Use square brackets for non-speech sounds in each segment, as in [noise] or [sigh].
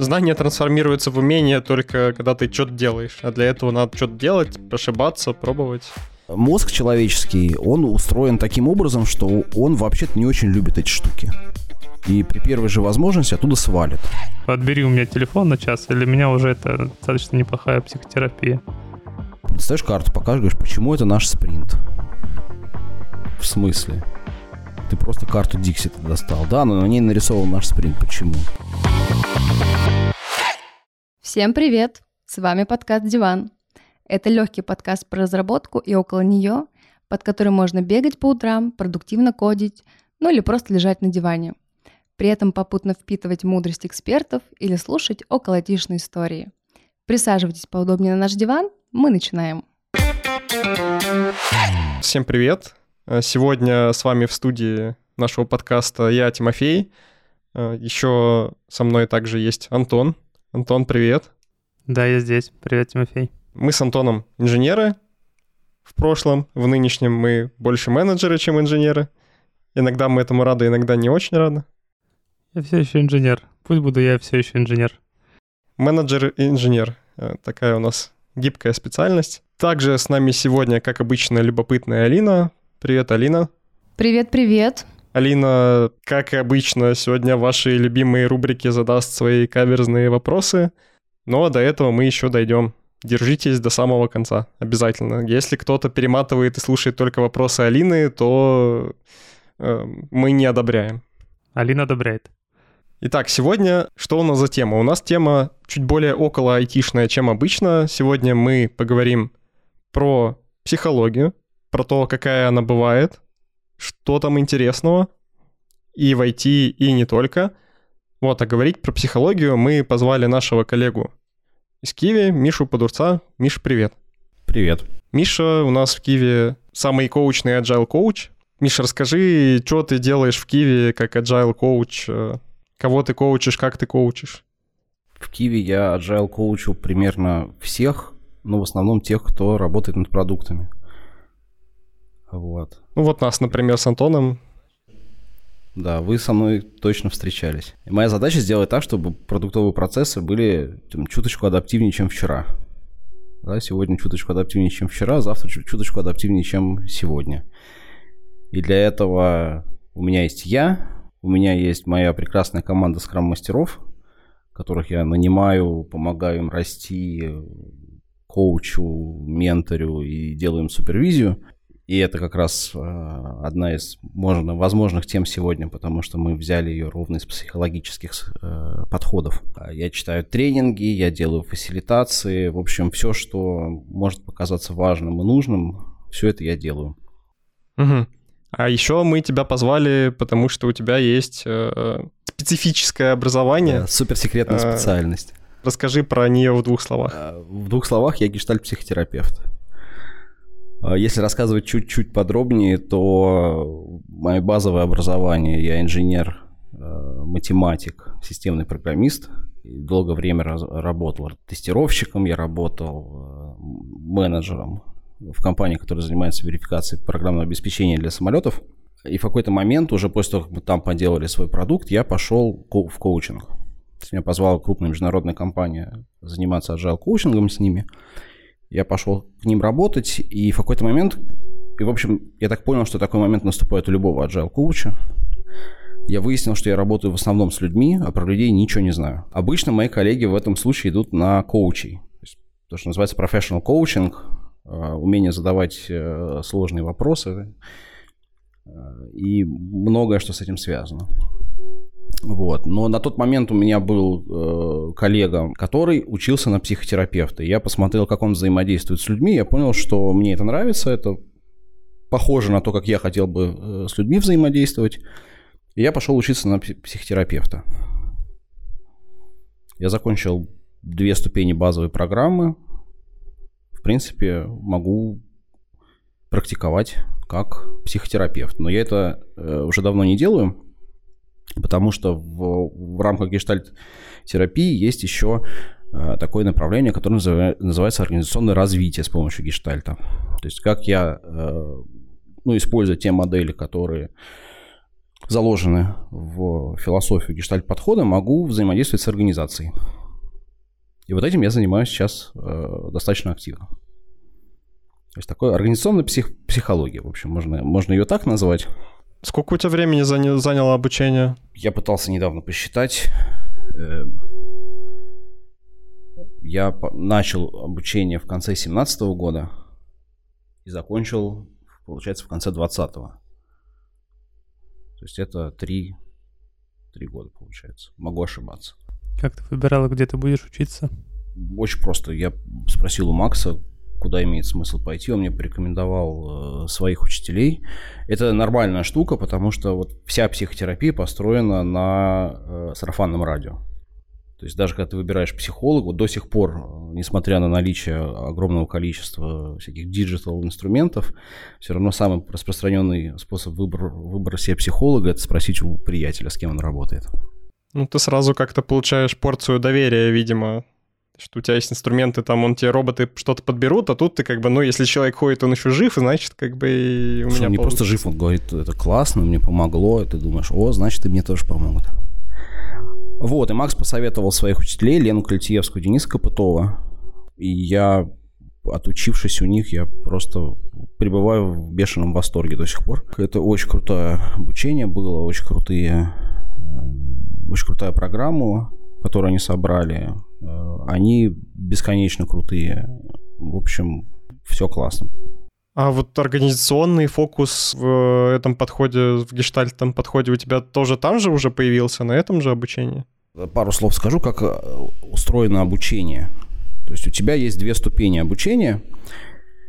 Знание трансформируется в умение только когда ты что-то делаешь. А для этого надо что-то делать, ошибаться, пробовать. Мозг человеческий, он устроен таким образом, что он вообще-то не очень любит эти штуки. И при первой же возможности оттуда свалит. Отбери у меня телефон на час, или меня уже это достаточно неплохая психотерапия. Достаешь карту, покажешь, говоришь, почему это наш спринт. В смысле? Ты просто карту Диксита достал. Да, но на ней нарисован наш спринт. Почему? Всем привет! С вами подкаст «Диван». Это легкий подкаст про разработку и около нее, под который можно бегать по утрам, продуктивно кодить, ну или просто лежать на диване. При этом попутно впитывать мудрость экспертов или слушать околотишные истории. Присаживайтесь поудобнее на наш диван, мы начинаем. Всем привет! Сегодня с вами в студии нашего подкаста я, Тимофей. Еще со мной также есть Антон. Антон, привет. Да, я здесь. Привет, Тимофей. Мы с Антоном инженеры в прошлом, в нынешнем мы больше менеджеры, чем инженеры. Иногда мы этому рады, иногда не очень рады. Я все еще инженер. Пусть буду я все еще инженер. Менеджер и инженер. Э, такая у нас гибкая специальность. Также с нами сегодня, как обычно, любопытная Алина. Привет, Алина. Привет-привет. Алина, как и обычно, сегодня ваши любимые рубрики задаст свои каверзные вопросы, но до этого мы еще дойдем. Держитесь до самого конца, обязательно. Если кто-то перематывает и слушает только вопросы Алины, то э, мы не одобряем. Алина одобряет. Итак, сегодня что у нас за тема? У нас тема чуть более около айтишная, чем обычно. Сегодня мы поговорим про психологию, про то, какая она бывает, что там интересного и в IT, и не только. Вот, а говорить про психологию мы позвали нашего коллегу из Киви, Мишу Подурца. Миша, привет. Привет. Миша у нас в Киеве самый коучный agile коуч. Миша, расскажи, что ты делаешь в Киеве как agile коуч, кого ты коучишь, как ты коучишь? В Киеве я agile коучу примерно всех, но в основном тех, кто работает над продуктами. Вот. Ну вот нас, например, с Антоном. Да, вы со мной точно встречались. И моя задача сделать так, чтобы продуктовые процессы были там, чуточку адаптивнее, чем вчера. Да, сегодня чуточку адаптивнее, чем вчера, завтра чуточку адаптивнее, чем сегодня. И для этого у меня есть я, у меня есть моя прекрасная команда скрам-мастеров, которых я нанимаю, помогаю им расти, коучу, менторю и делаю им супервизию. И это как раз э, одна из можно, возможных тем сегодня, потому что мы взяли ее ровно из психологических э, подходов. Я читаю тренинги, я делаю фасилитации, в общем, все, что может показаться важным и нужным, все это я делаю. Угу. А еще мы тебя позвали, потому что у тебя есть э, специфическое образование. Да, суперсекретная э, специальность. Расскажи про нее в двух словах. В двух словах я гештальт-психотерапевт. А если рассказывать чуть-чуть подробнее, то мое базовое образование, я инженер, э, математик, системный программист. Долгое время работал тестировщиком, я работал э, менеджером в компании, которая занимается верификацией программного обеспечения для самолетов. И в какой-то момент, уже после того, как мы там поделали свой продукт, я пошел в коучинг. Меня позвала крупная международная компания заниматься agile коучингом с ними. Я пошел к ним работать, и в какой-то момент, и в общем, я так понял, что такой момент наступает у любого agile коуча. Я выяснил, что я работаю в основном с людьми, а про людей ничего не знаю. Обычно мои коллеги в этом случае идут на коучей. То, есть, то что называется professional coaching, а, умение задавать э, сложные вопросы э, и многое, что с этим связано. Вот. Но на тот момент у меня был э, коллега, который учился на психотерапевта. Я посмотрел, как он взаимодействует с людьми. Я понял, что мне это нравится. Это похоже на то, как я хотел бы э, с людьми взаимодействовать. И я пошел учиться на психотерапевта. Я закончил две ступени базовой программы. В принципе, могу практиковать как психотерапевт. Но я это э, уже давно не делаю Потому что в, в рамках гештальт-терапии есть еще э, такое направление, которое называется организационное развитие с помощью гештальта. То есть как я, э, ну, используя те модели, которые заложены в философию гештальт-подхода, могу взаимодействовать с организацией. И вот этим я занимаюсь сейчас э, достаточно активно. То есть такое организационная псих, психология, в общем, можно, можно ее так назвать. Сколько у тебя времени заняло обучение? Я пытался недавно посчитать. Э, я начал обучение в конце 2017 года и закончил, получается, в конце 2020. То есть это три, три года, получается. Могу ошибаться. Как ты выбирала, где ты будешь учиться? Очень просто. Я спросил у Макса, куда имеет смысл пойти. Он мне порекомендовал э, своих учителей. Это нормальная штука, потому что вот вся психотерапия построена на э, сарафанном радио. То есть даже когда ты выбираешь психолога, до сих пор, э, несмотря на наличие огромного количества всяких digital инструментов, все равно самый распространенный способ выбора, выбора себе психолога – это спросить у приятеля, с кем он работает. Ну, ты сразу как-то получаешь порцию доверия, видимо, что у тебя есть инструменты, там он тебе роботы что-то подберут, а тут ты как бы, ну, если человек ходит, он еще жив, значит, как бы и у что, меня не просто жив, он говорит, это классно, мне помогло, и ты думаешь, о, значит, и мне тоже помогут. Вот, и Макс посоветовал своих учителей, Лену Кольтиевскую, Дениса Копытова, и я, отучившись у них, я просто пребываю в бешеном восторге до сих пор. Это очень крутое обучение было, очень крутые, э, очень крутая программа, которую они собрали, они бесконечно крутые. В общем, все классно. А вот организационный фокус в этом подходе, в гештальтном подходе у тебя тоже там же уже появился, на этом же обучении? Пару слов скажу, как э, устроено обучение. То есть у тебя есть две ступени обучения.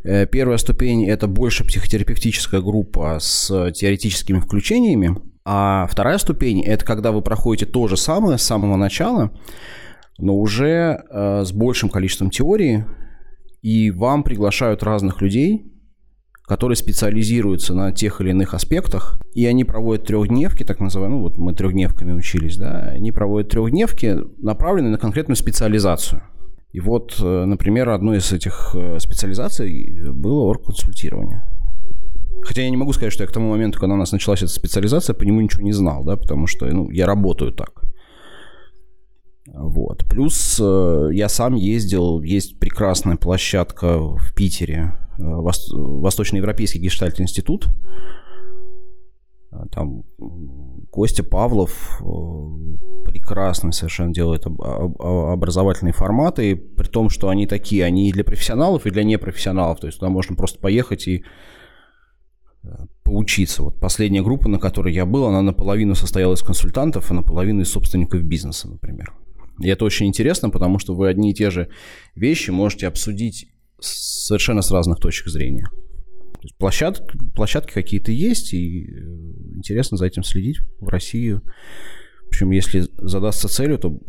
Э, первая ступень – это больше психотерапевтическая группа с теоретическими включениями. А вторая ступень – это когда вы проходите то же самое с самого начала, но уже э, с большим количеством теории, и вам приглашают разных людей, которые специализируются на тех или иных аспектах, и они проводят трехдневки, так называемые, ну вот мы трехдневками учились, да, они проводят трехдневки, направленные на конкретную специализацию. И вот, э, например, одной из этих э, специализаций было оргконсультирование. Хотя я не могу сказать, что я к тому моменту, когда у нас началась эта специализация, по нему ничего не знал, да, потому что ну, я работаю так. Вот. Плюс э, я сам ездил, есть прекрасная площадка в Питере, э, Восточноевропейский гештальт-институт. Там Костя Павлов э, прекрасно совершенно делает образовательные форматы, при том, что они такие, они и для профессионалов, и для непрофессионалов. То есть туда можно просто поехать и поучиться. Вот последняя группа, на которой я был, она наполовину состояла из консультантов, а наполовину из собственников бизнеса, например. И это очень интересно, потому что вы одни и те же вещи можете обсудить совершенно с разных точек зрения. То есть площад, площадки какие-то есть, и э, интересно за этим следить в России. В общем, если задастся целью, то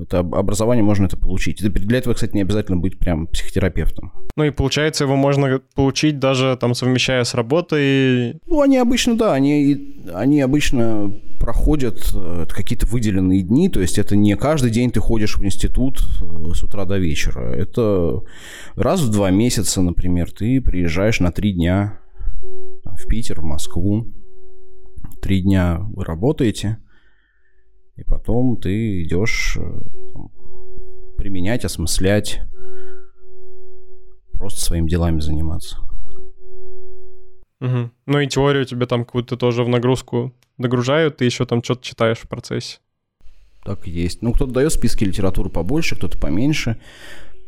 это образование можно это получить. Для этого, кстати, не обязательно быть прям психотерапевтом. Ну и получается, его можно получить даже там совмещая с работой. Ну, они обычно, да, они, они обычно проходят э, какие-то выделенные дни, то есть это не каждый день ты ходишь в институт э, с утра до вечера. Это раз в два месяца, например, ты приезжаешь на три дня в Питер, в Москву. Три дня вы работаете, и потом ты идешь э, там, применять, осмыслять, просто своими делами заниматься. Угу. Ну и теорию тебе там какую-то тоже в нагрузку догружают, ты еще там что-то читаешь в процессе. Так и есть. Ну, кто-то дает списки литературы побольше, кто-то поменьше.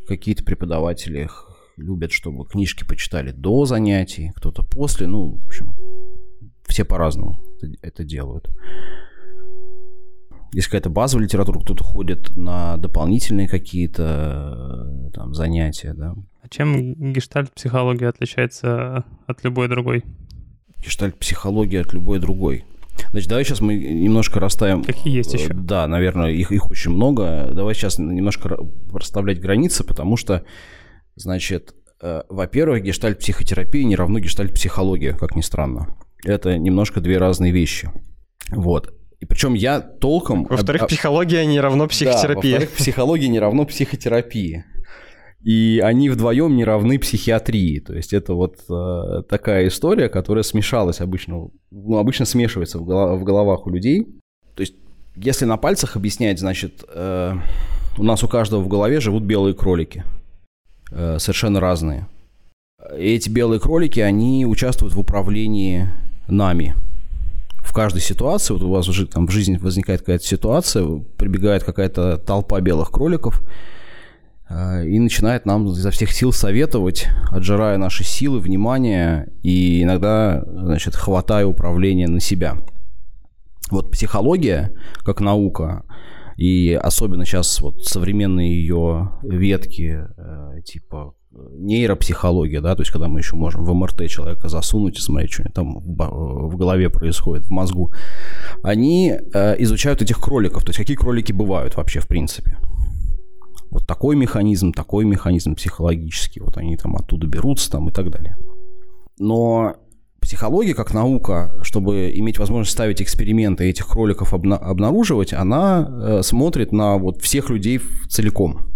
Какие-то преподаватели любят, чтобы книжки почитали до занятий, кто-то после. Ну, в общем, все по-разному это делают. Есть какая-то базовая литература, кто-то ходит на дополнительные какие-то э, там занятия, да. А чем гештальт-психология отличается от любой другой? Гештальт-психология от любой другой. Значит, давай сейчас мы немножко расставим... Какие есть еще? Да, наверное, их, их очень много. Давай сейчас немножко расставлять границы, потому что, значит, э, во-первых, гештальт-психотерапия не равно гештальт-психология, как ни странно. Это немножко две разные вещи. Вот. И причем я толком... Во-вторых, об... психология не равно психотерапии. Да, во-вторых, психология не равно психотерапии. И они вдвоем не равны психиатрии. То есть это вот э, такая история, которая смешалась обычно, ну, обычно смешивается в, голов, в головах у людей. То есть если на пальцах объяснять, значит, э, у нас у каждого в голове живут белые кролики. Э, совершенно разные. И эти белые кролики, они участвуют в управлении нами. Каждой ситуации, вот у вас уже там в жизни возникает какая-то ситуация, прибегает какая-то толпа белых кроликов – а, и начинает нам изо всех сил советовать, отжирая наши силы, внимание и иногда, значит, хватая управление на себя. Вот психология, как наука, и особенно сейчас вот современные ее ветки, э, типа нейропсихология, да, то есть когда мы еще можем в МРТ человека засунуть и смотреть, что там в голове происходит, в мозгу, они э, изучают этих кроликов, то есть какие кролики бывают вообще в принципе вот такой механизм, такой механизм психологический, вот они там оттуда берутся там и так далее. Но психология как наука, чтобы иметь возможность ставить эксперименты этих кроликов обна- обнаруживать, она э, смотрит на вот всех людей целиком.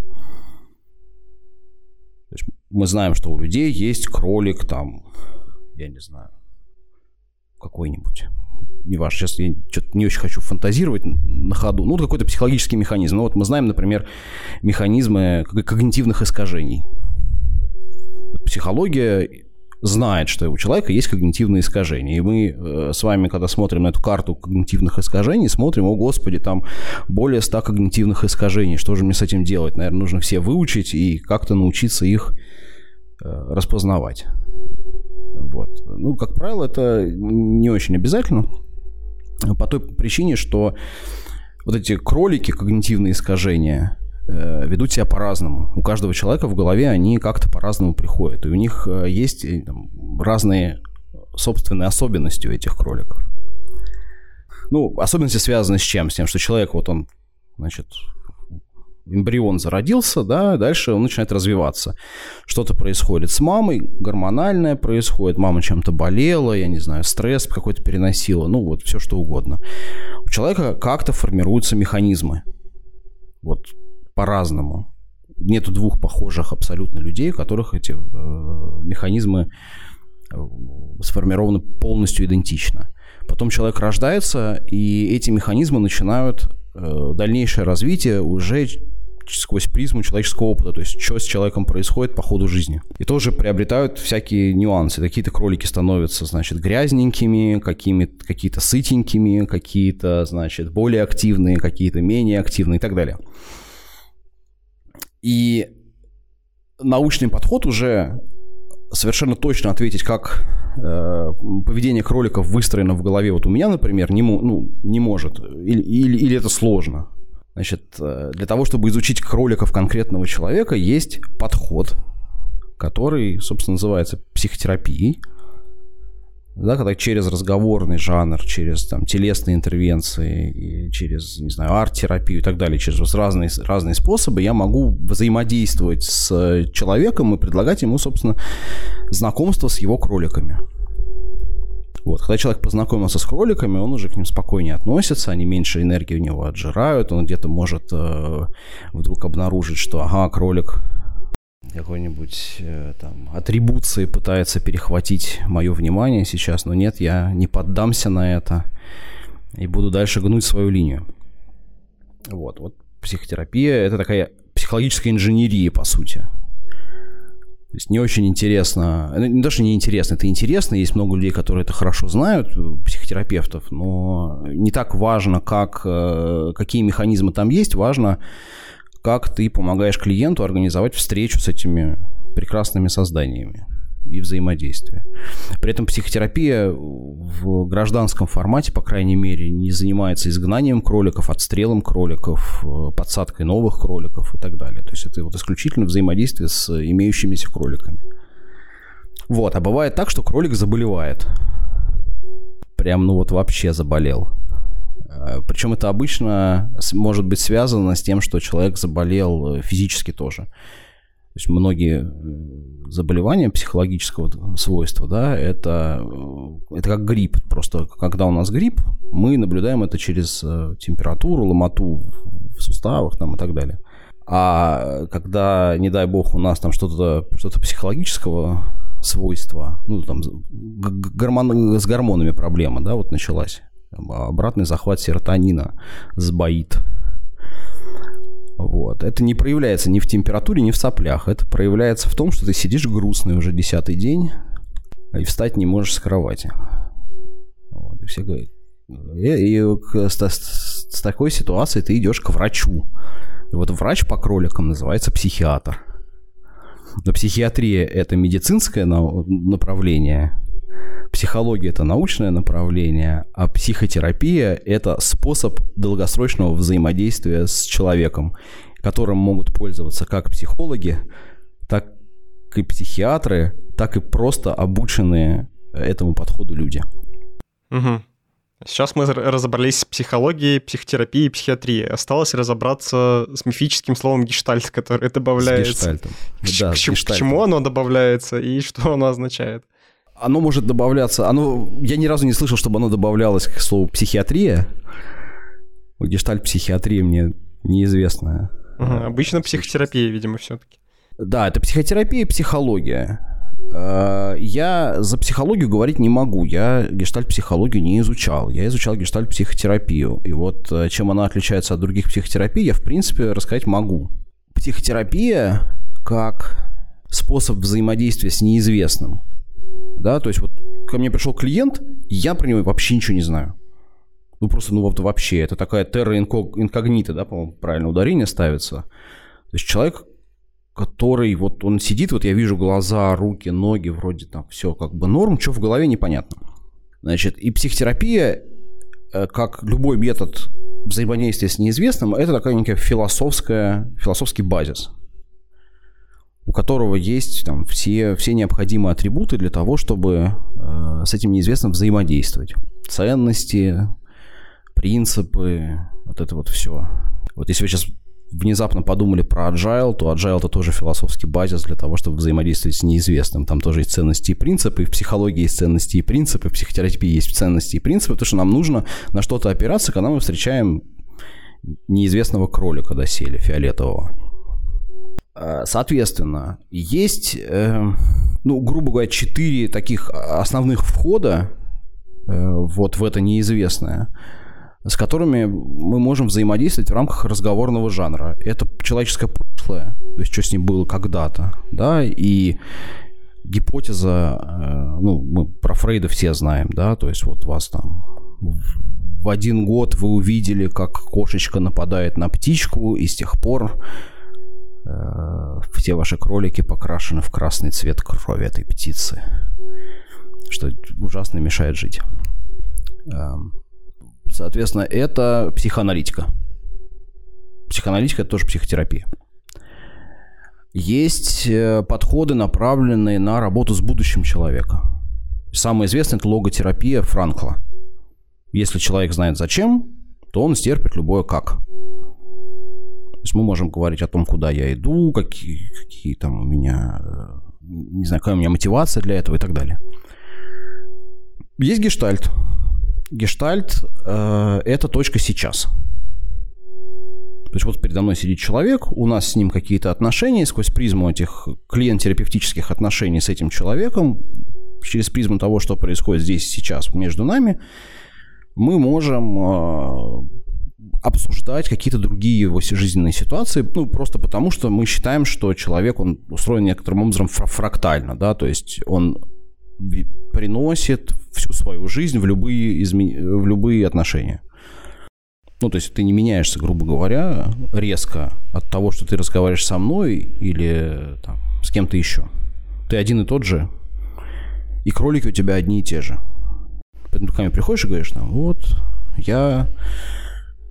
Мы знаем, что у людей есть кролик там, я не знаю, какой-нибудь неважно, сейчас я что-то не очень хочу фантазировать на ходу, ну, какой-то психологический механизм. Ну, вот мы знаем, например, механизмы когнитивных искажений. Психология знает, что у человека есть когнитивные искажения. И мы э, с вами, когда смотрим на эту карту когнитивных искажений, смотрим, о господи, там более 100 когнитивных искажений. Что же мне с этим делать? Наверное, нужно все выучить и как-то научиться их э, распознавать. Вот. Ну, как правило, это не очень обязательно. По той причине, что вот эти кролики, когнитивные искажения, ведут себя по-разному. У каждого человека в голове они как-то по-разному приходят. И у них э, есть э, там, разные собственные особенности у этих кроликов. Ну, особенности связаны с чем? С тем, что человек, вот он, значит, эмбрион зародился, да, дальше он начинает развиваться. Что-то происходит с мамой, гормональное происходит, мама чем-то болела, я не знаю, стресс какой-то переносила, ну вот все что угодно. У человека как-то формируются механизмы. Вот по-разному. Нету двух похожих абсолютно людей, у которых эти э, механизмы э, сформированы полностью идентично. Потом человек рождается, и эти механизмы начинают э, дальнейшее развитие уже сквозь призму человеческого опыта, то есть что с человеком происходит по ходу жизни. И тоже приобретают всякие нюансы. Какие-то кролики становятся, значит, грязненькими, какие-то сытенькими, какие-то, значит, более активные, какие-то менее активные и так далее. И научный подход уже совершенно точно ответить, как э, поведение кроликов выстроено в голове вот у меня, например, не, ну, не может. Или, или, или это сложно. Значит, э, для того, чтобы изучить кроликов конкретного человека, есть подход, который, собственно, называется психотерапией. Да, когда через разговорный жанр, через там, телесные интервенции, через, не знаю, арт-терапию и так далее, через разные, разные способы я могу взаимодействовать с человеком и предлагать ему, собственно, знакомство с его кроликами. Вот. Когда человек познакомился с кроликами, он уже к ним спокойнее относится, они меньше энергии у него отжирают, он где-то может э, вдруг обнаружить, что ага, кролик какой-нибудь э, там атрибуции пытается перехватить мое внимание сейчас, но нет, я не поддамся на это и буду дальше гнуть свою линию. Вот, вот психотерапия – это такая психологическая инженерия, по сути. То есть не очень интересно, э, не то, что не интересно, это интересно, есть много людей, которые это хорошо знают, психотерапевтов, но не так важно, как, э, какие механизмы там есть, важно, как ты помогаешь клиенту организовать встречу с этими прекрасными созданиями и взаимодействия. При этом психотерапия в гражданском формате, по крайней мере, не занимается изгнанием кроликов, отстрелом кроликов, э, подсадкой новых кроликов и так далее. То есть это вот исключительно взаимодействие с имеющимися кроликами. Вот, а бывает так, что кролик заболевает. Прям, ну вот вообще заболел. Э, Причем это обычно может быть связано с тем, что человек заболел э, физически тоже. То есть многие заболевания психологического свойства, да, это, э, это как грипп. Просто когда у нас грипп, мы наблюдаем это через температуру, ломоту в суставах там, и так далее. А когда, не дай бог, у нас там что-то что психологического свойства, ну, там, гормон, с гормонами проблема, да, вот началась. Обратный захват серотонина сбоит. Вот. Это не проявляется ни в температуре, ни в соплях. Это проявляется в том, что ты сидишь грустный уже десятый день и встать не можешь с кровати. Вот. И все говорят, и, и с, с, с такой ситуацией ты идешь к врачу. И вот врач по кроликам называется психиатр. Но психиатрия – это медицинское направление, психология – это научное направление, а психотерапия – это способ долгосрочного взаимодействия с человеком, которым могут пользоваться как психологи, так и психиатры, так и просто обученные этому подходу люди. Угу. Сейчас мы разобрались с психологией, психотерапией, психиатрией. Осталось разобраться с мифическим словом гештальт, которое добавляется. С гештальтом. К, да, к, с гештальтом. к чему оно добавляется и что оно означает? Оно может добавляться... Оно, я ни разу не слышал, чтобы оно добавлялось к слову психиатрия. Гештальт-психиатрия мне неизвестная. Угу, обычно психотерапия, видимо, все-таки. Да, это психотерапия и психология. Э, я за психологию говорить не могу. Я гештальт-психологию не изучал. Я изучал гештальт-психотерапию. И вот э, чем она отличается от других психотерапий, я, в принципе, рассказать могу. Психотерапия как способ взаимодействия с неизвестным. Да, то есть вот ко мне пришел клиент, я про него вообще ничего не знаю. Ну, просто, ну, вот вообще, это такая терра инкогнита, да, по-моему, правильно ударение ставится. То есть человек который вот он сидит, вот я вижу глаза, руки, ноги, вроде там все как бы норм, что в голове непонятно. Значит, и психотерапия, э, как любой метод взаимодействия с неизвестным, это такая некая философская, философский базис, у которого есть там все, все необходимые атрибуты для того, чтобы э, с этим неизвестным взаимодействовать. Ценности, принципы, вот это вот все. Вот если вы сейчас внезапно подумали про agile, то agile это тоже философский базис для того, чтобы взаимодействовать с неизвестным. Там тоже есть ценности и принципы, и в психологии есть ценности и принципы, в психотерапии есть ценности и принципы, потому что нам нужно на что-то опираться, когда мы встречаем неизвестного кролика сели фиолетового. А, соответственно, есть, э, ну, грубо говоря, четыре таких основных входа э, вот в это неизвестное с которыми мы можем взаимодействовать в рамках разговорного жанра. Это человеческое прошлое, то есть что с ним было когда-то, да, и гипотеза, э, ну, мы про Фрейда все знаем, да, то есть вот вас там в один год вы увидели, как кошечка нападает на птичку, и с тех пор э, все ваши кролики покрашены в красный цвет крови этой птицы, что ужасно мешает жить. Эм, Соответственно, это психоаналитика. Психоаналитика – это тоже психотерапия. Есть э, подходы, направленные на работу с будущим человека. Самое известное – это логотерапия Франкла. Если человек знает зачем, то он стерпит любое как. То есть мы можем говорить о том, куда я иду, какие, какие там у меня, э, не знаю, какая у меня мотивация для этого и так далее. Есть гештальт. Гештальт э, – это точка сейчас. То есть вот передо мной сидит человек, у нас с ним какие-то отношения, сквозь призму этих клиент-терапевтических отношений с этим человеком, через призму того, что происходит здесь сейчас между нами, мы можем э, обсуждать какие-то другие его жизненные ситуации, ну, просто потому, что мы считаем, что человек, он устроен некоторым образом фрактально, да, то есть он приносит всю свою жизнь в любые, измен... в любые отношения. Ну, то есть ты не меняешься, грубо говоря, резко от того, что ты разговариваешь со мной или там, с кем-то еще. Ты один и тот же, и кролики у тебя одни и те же. Поэтому ты ко мне приходишь и говоришь, там, вот, я...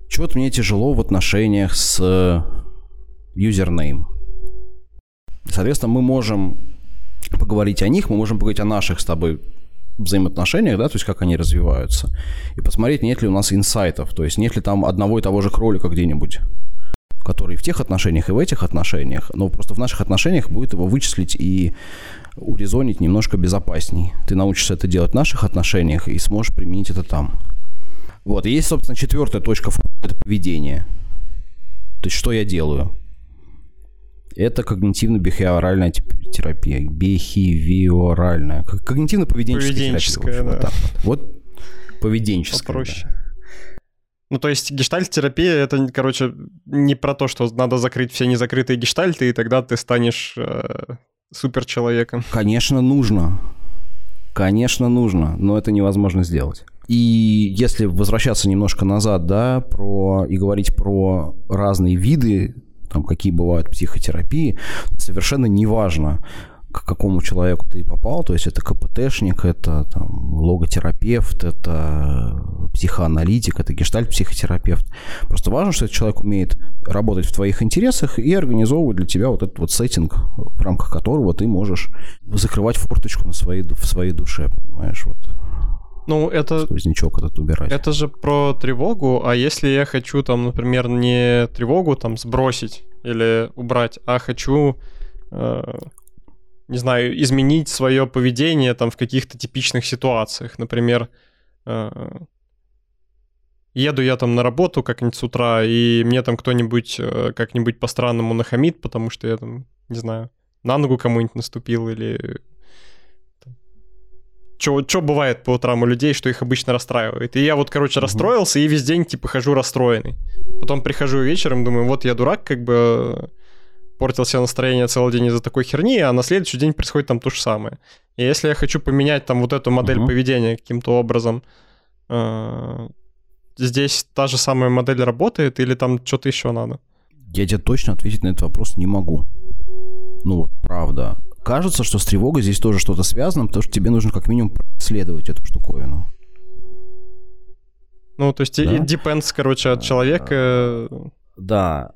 Чего-то мне тяжело в отношениях с юзернейм. Соответственно, мы можем поговорить о них, мы можем поговорить о наших с тобой взаимоотношениях, да, то есть как они развиваются, и посмотреть, нет ли у нас инсайтов, то есть нет ли там одного и того же кролика где-нибудь, который в тех отношениях и в этих отношениях, но просто в наших отношениях будет его вычислить и урезонить немножко безопасней. Ты научишься это делать в наших отношениях и сможешь применить это там. Вот, и есть, собственно, четвертая точка – это поведение. То есть что я делаю? Это когнитивно-бихеоральная терапия. Бихевиоральная. Когнитивно-поведенческая Поведенческая, терапия. да. Вот, вот поведенческая. Попроще. да. Ну, то есть гештальт-терапия — это, короче, не про то, что надо закрыть все незакрытые гештальты, и тогда ты станешь э, суперчеловеком. Конечно, нужно. Конечно, нужно, но это невозможно сделать. И если возвращаться немножко назад, да, про, и говорить про разные виды, там, какие бывают психотерапии, совершенно неважно, к какому человеку ты попал, то есть это КПТшник, это там, логотерапевт, это психоаналитик, это гештальт-психотерапевт. Просто важно, что этот человек умеет работать в твоих интересах и организовывать для тебя вот этот вот сеттинг, в рамках которого ты можешь закрывать форточку на своей, в своей душе, понимаешь, вот Ну, это, сквознячок этот убирать. это же про тревогу, а если я хочу там, например, не тревогу там сбросить или убрать, а хочу, э, не знаю, изменить свое поведение там в каких-то типичных ситуациях, например, э, еду я там на работу как-нибудь с утра, и мне там кто-нибудь э, как-нибудь по-странному нахамит, потому что я там, не знаю, на ногу кому-нибудь наступил или что бывает по утрам у людей, что их обычно расстраивает. И я вот, короче, расстроился и весь день, типа, хожу расстроенный. Потом прихожу вечером, думаю, вот я дурак, как бы портил себе настроение целый день из-за такой херни, а на следующий день происходит там то же самое. И если я хочу поменять там вот эту модель Мгм. поведения каким-то образом, э, здесь та же самая модель работает или там что-то еще надо? Я тебе точно ответить на этот вопрос не могу. Ну вот, правда. Кажется, что с тревогой здесь тоже что-то связано, потому что тебе нужно как минимум исследовать эту штуковину. Ну, то есть Да. it depends, короче, от человека. Да.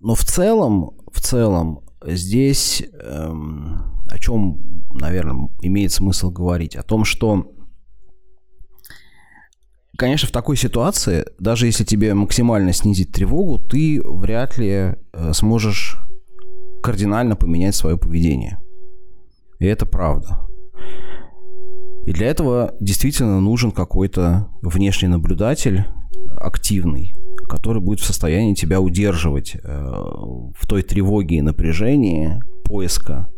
Но в целом, в целом, здесь эм, о чем, наверное, имеет смысл говорить? О том, что, конечно, в такой ситуации, даже если тебе максимально снизить тревогу, ты вряд ли э, сможешь кардинально поменять свое поведение. И это правда. И для этого действительно нужен какой-то внешний наблюдатель, активный, который будет в состоянии тебя удерживать э, в той тревоге и напряжении поиска,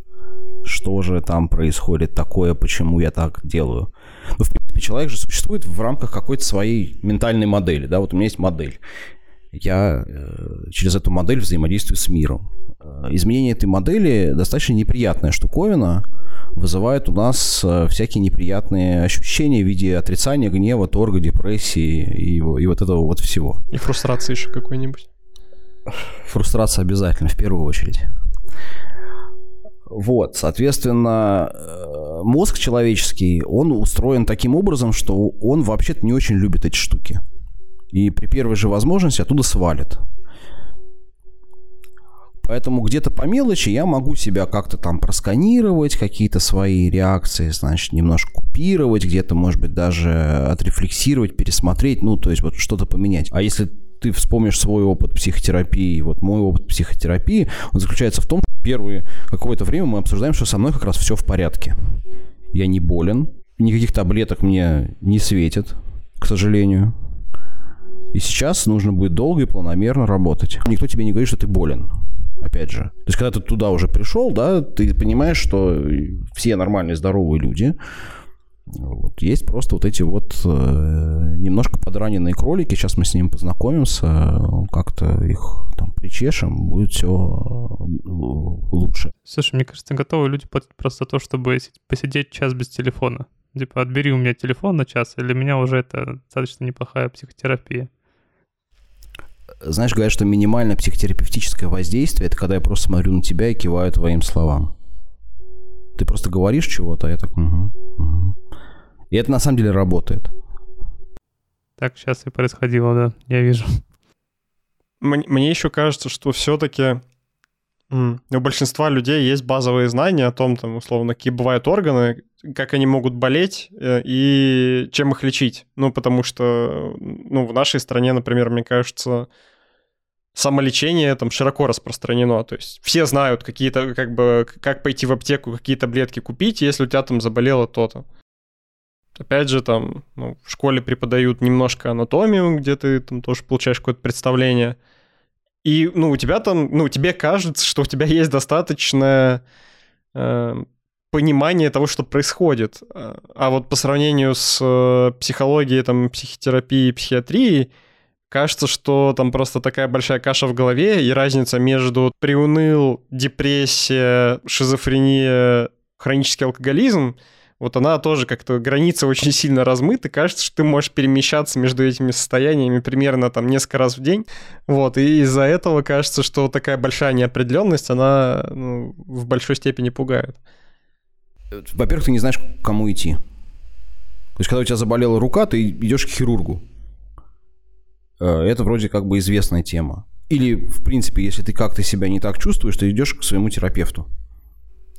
что же там происходит такое, почему я так делаю. Ну, в принципе, человек же существует в рамках какой-то своей ментальной модели, да, вот у меня есть модель. Я э, через эту модель взаимодействую с миром. Э, Изменение этой модели достаточно неприятная штуковина, вызывает у нас э, всякие неприятные ощущения в виде отрицания, гнева, торга, депрессии и, и вот этого вот всего. И фрустрации еще какой-нибудь. Фрустрация обязательно, в первую очередь. Вот, соответственно, мозг человеческий, он устроен таким образом, что он вообще-то не очень любит эти штуки. И при первой же возможности оттуда свалит. Поэтому где-то по мелочи я могу себя как-то там просканировать, какие-то свои реакции, значит, немножко купировать, где-то, может быть, даже отрефлексировать, пересмотреть, ну, то есть вот что-то поменять. А если ты вспомнишь свой опыт психотерапии, вот мой опыт психотерапии, он заключается в том, что первые какое-то время мы обсуждаем, что со мной как раз все в порядке. Я не болен, никаких таблеток мне не светит, к сожалению. И сейчас нужно будет долго и планомерно работать. Никто тебе не говорит, что ты болен. Опять же. То есть, когда ты туда уже пришел, да, ты понимаешь, что все нормальные, здоровые люди. Вот. Есть просто вот эти вот э, немножко подраненные кролики. Сейчас мы с ними познакомимся, э, как-то их там причешем, будет все лучше. Слушай, мне кажется, готовы люди платить просто то, чтобы си- посидеть час без телефона. Типа, отбери у меня телефон на час, или меня уже это достаточно неплохая психотерапия. Знаешь, говорят, что минимальное психотерапевтическое воздействие это когда я просто смотрю на тебя и киваю твоим словам. Ты просто говоришь чего-то, а я так. «Мгм, мгм». И это на самом деле работает. Так сейчас и происходило, да, я вижу. Мне, мне еще кажется, что все-таки у большинства людей есть базовые знания о том, там, условно, какие бывают органы, как они могут болеть э, и чем их лечить. Ну, потому что, ну, в нашей стране, например, мне кажется, самолечение там широко распространено. То есть все знают какие-то, как бы, как пойти в аптеку, какие таблетки купить, если у тебя там заболело то-то. Опять же, там, ну, в школе преподают немножко анатомию, где ты там тоже получаешь какое-то представление. И, ну, у тебя там, ну, тебе кажется, что у тебя есть достаточное э, понимание того, что происходит. А вот по сравнению с э, психологией, там, психотерапией, психиатрией, кажется, что там просто такая большая каша в голове, и разница между приуныл, депрессия, шизофрения, хронический алкоголизм, вот она тоже как-то, граница очень сильно размыта, кажется, что ты можешь перемещаться между этими состояниями примерно там несколько раз в день, вот, и из-за этого кажется, что такая большая неопределенность, она ну, в большой степени пугает. Во-первых, ты не знаешь, к кому идти. То есть, когда у тебя заболела рука, ты идешь к хирургу. Э, это вроде как бы известная тема. Или, в принципе, если ты как-то себя не так чувствуешь, ты идешь к своему терапевту.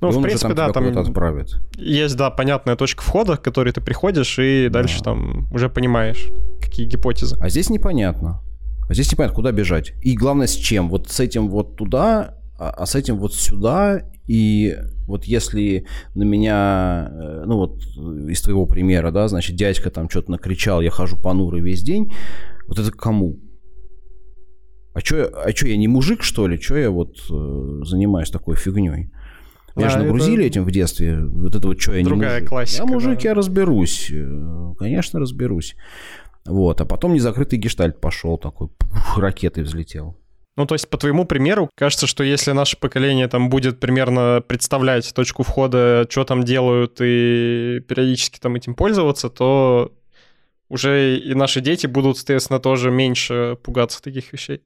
Ну, в принципе, там да, там отправит. есть, да, понятная точка входа, к которой ты приходишь, и да. дальше там уже понимаешь, какие гипотезы. А здесь непонятно. А здесь непонятно, куда бежать. И главное, с чем. Вот с этим вот туда, а, а с этим вот сюда. И вот если на меня, э, ну вот из твоего примера, да, значит, дядька там что-то накричал, я хожу понурый весь день, вот это кому? А что а чё, я не мужик, что ли? Что я вот э, занимаюсь такой фигней? Меня а, же нагрузили этим в детстве. Вот это вот что я Другая не мужик. классика. Я мужик, да. я разберусь. Э, конечно, разберусь. Вот. А потом незакрытый гештальт пошел такой, пух, ракетой взлетел. Ну, то есть, по твоему примеру, кажется, что если наше поколение там будет примерно представлять точку входа, что там делают и периодически там этим пользоваться, то уже и наши дети будут, соответственно, тоже меньше пугаться таких вещей.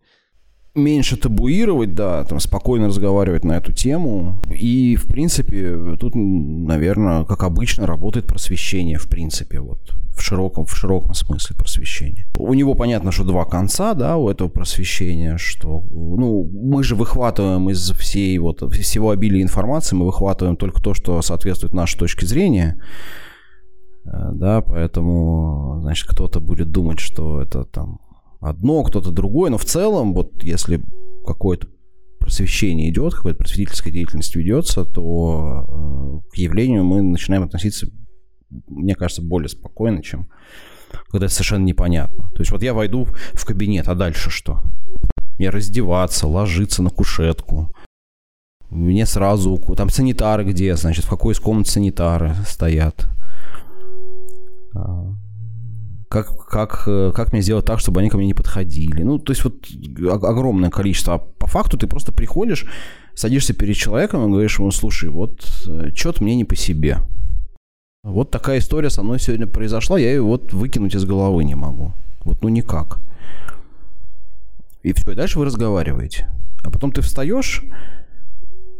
Меньше табуировать, да, там спокойно разговаривать на эту тему. И, в принципе, тут, наверное, как обычно, работает просвещение, в принципе, вот в широком, в широком смысле просвещения. У него понятно, что два конца, да, у этого просвещения, что, ну, мы же выхватываем из всей вот, всего обилия информации, мы выхватываем только то, что соответствует нашей точке зрения, да, поэтому, значит, кто-то будет думать, что это там одно, кто-то другое, но в целом, вот если какое-то просвещение идет, какая-то просветительская деятельность ведется, то э, к явлению мы начинаем относиться, мне кажется, более спокойно, чем когда это совершенно непонятно. То есть вот я войду в кабинет, а дальше что? Мне раздеваться, ложиться на кушетку. Мне сразу... Там санитары где, значит, в какой из комнат санитары стоят как, как, э, как мне сделать так, чтобы они ко мне не подходили. Ну, то есть вот огромное количество. А по факту ты просто приходишь, садишься перед человеком и говоришь ему, слушай, вот э, что-то мне не по себе. Вот такая история со мной сегодня произошла, я ее вот выкинуть из головы не могу. Вот ну никак. И все, и дальше вы разговариваете. А потом ты встаешь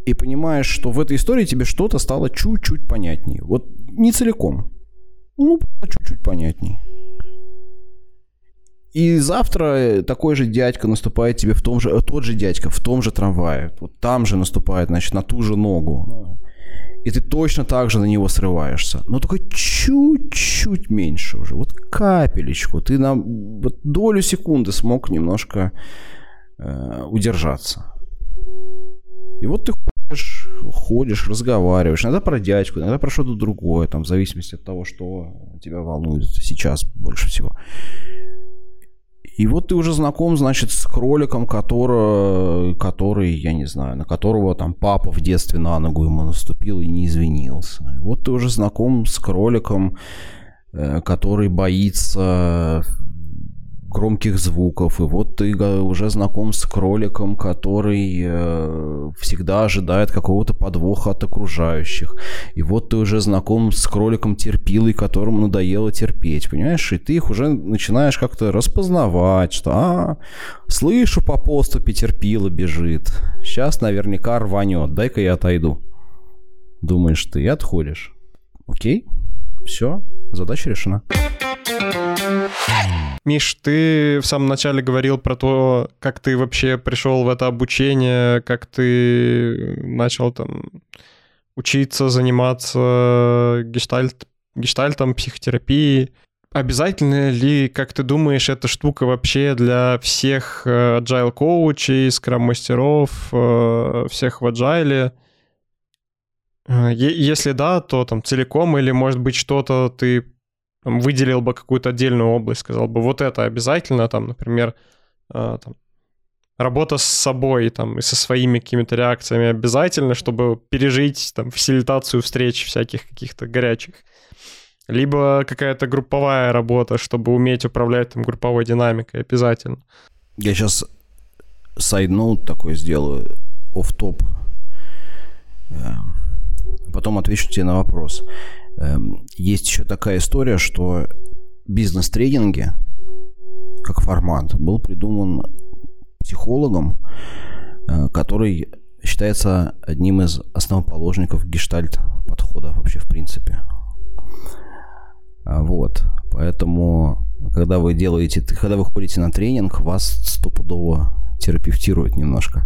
и понимаешь, что в этой истории тебе что-то стало чуть-чуть понятнее. Вот не целиком. Ну, чуть-чуть понятней. И завтра такой же дядька наступает тебе в том же, э, тот же дядька в том же трамвае, вот там же наступает, значит, на ту же ногу. И ты точно так же на него срываешься. Но только чуть-чуть меньше уже, вот капелечку. Ты на вот долю секунды смог немножко э, удержаться. И вот ты ходишь, разговариваешь. Иногда про дядьку, иногда про что-то другое, там, в зависимости от того, что тебя волнует сейчас больше всего. И вот ты уже знаком, значит, с кроликом, который, который, я не знаю, на которого там папа в детстве на ногу ему наступил и не извинился. Вот ты уже знаком с кроликом, э, который боится громких звуков, и вот ты уже знаком с кроликом, который э, всегда ожидает какого-то подвоха от окружающих, и вот ты уже знаком с кроликом терпилой, которому надоело терпеть, понимаешь, и ты их уже начинаешь как-то распознавать, что, а, слышу по поступе терпила бежит, сейчас наверняка рванет, дай-ка я отойду. Думаешь ты, и отходишь. Окей, все, задача решена. Миш, ты в самом начале говорил про то, как ты вообще пришел в это обучение, как ты начал там учиться, заниматься гештальт, гештальтом, психотерапией. Обязательно ли, как ты думаешь, эта штука вообще для всех э, agile коучей, скрам-мастеров, э, всех в agile? Э, если да, то там целиком или, может быть, что-то ты там, выделил бы какую-то отдельную область, сказал бы, вот это обязательно, там, например, э, там, работа с собой там и со своими какими-то реакциями обязательно, чтобы пережить там фасилитацию встреч всяких каких-то горячих. Либо какая-то групповая работа, чтобы уметь управлять там групповой динамикой обязательно. Я сейчас сайдноут такой сделаю, оф топ эм, Потом отвечу тебе на вопрос. Эм, есть еще такая история, что бизнес-тренинги, как формат, был придуман психологом, э, который считается одним из основоположников гештальт подхода вообще в принципе. А, вот. Поэтому, когда вы делаете, когда вы ходите на тренинг, вас стопудово терапевтирует немножко.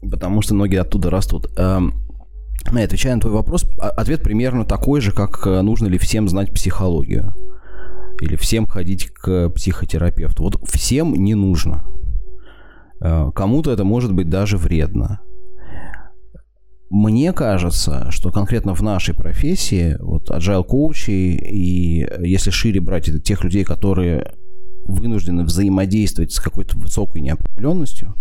Потому что многие оттуда растут. Отвечая на твой вопрос, а, ответ примерно такой же, как э, нужно ли всем знать психологию. Или всем ходить к психотерапевту. Вот всем не нужно. Э, кому-то это может быть даже вредно. Мне кажется, что конкретно в нашей профессии, вот agile коучи и если шире брать это тех людей, которые вынуждены взаимодействовать с какой-то высокой неопределенностью,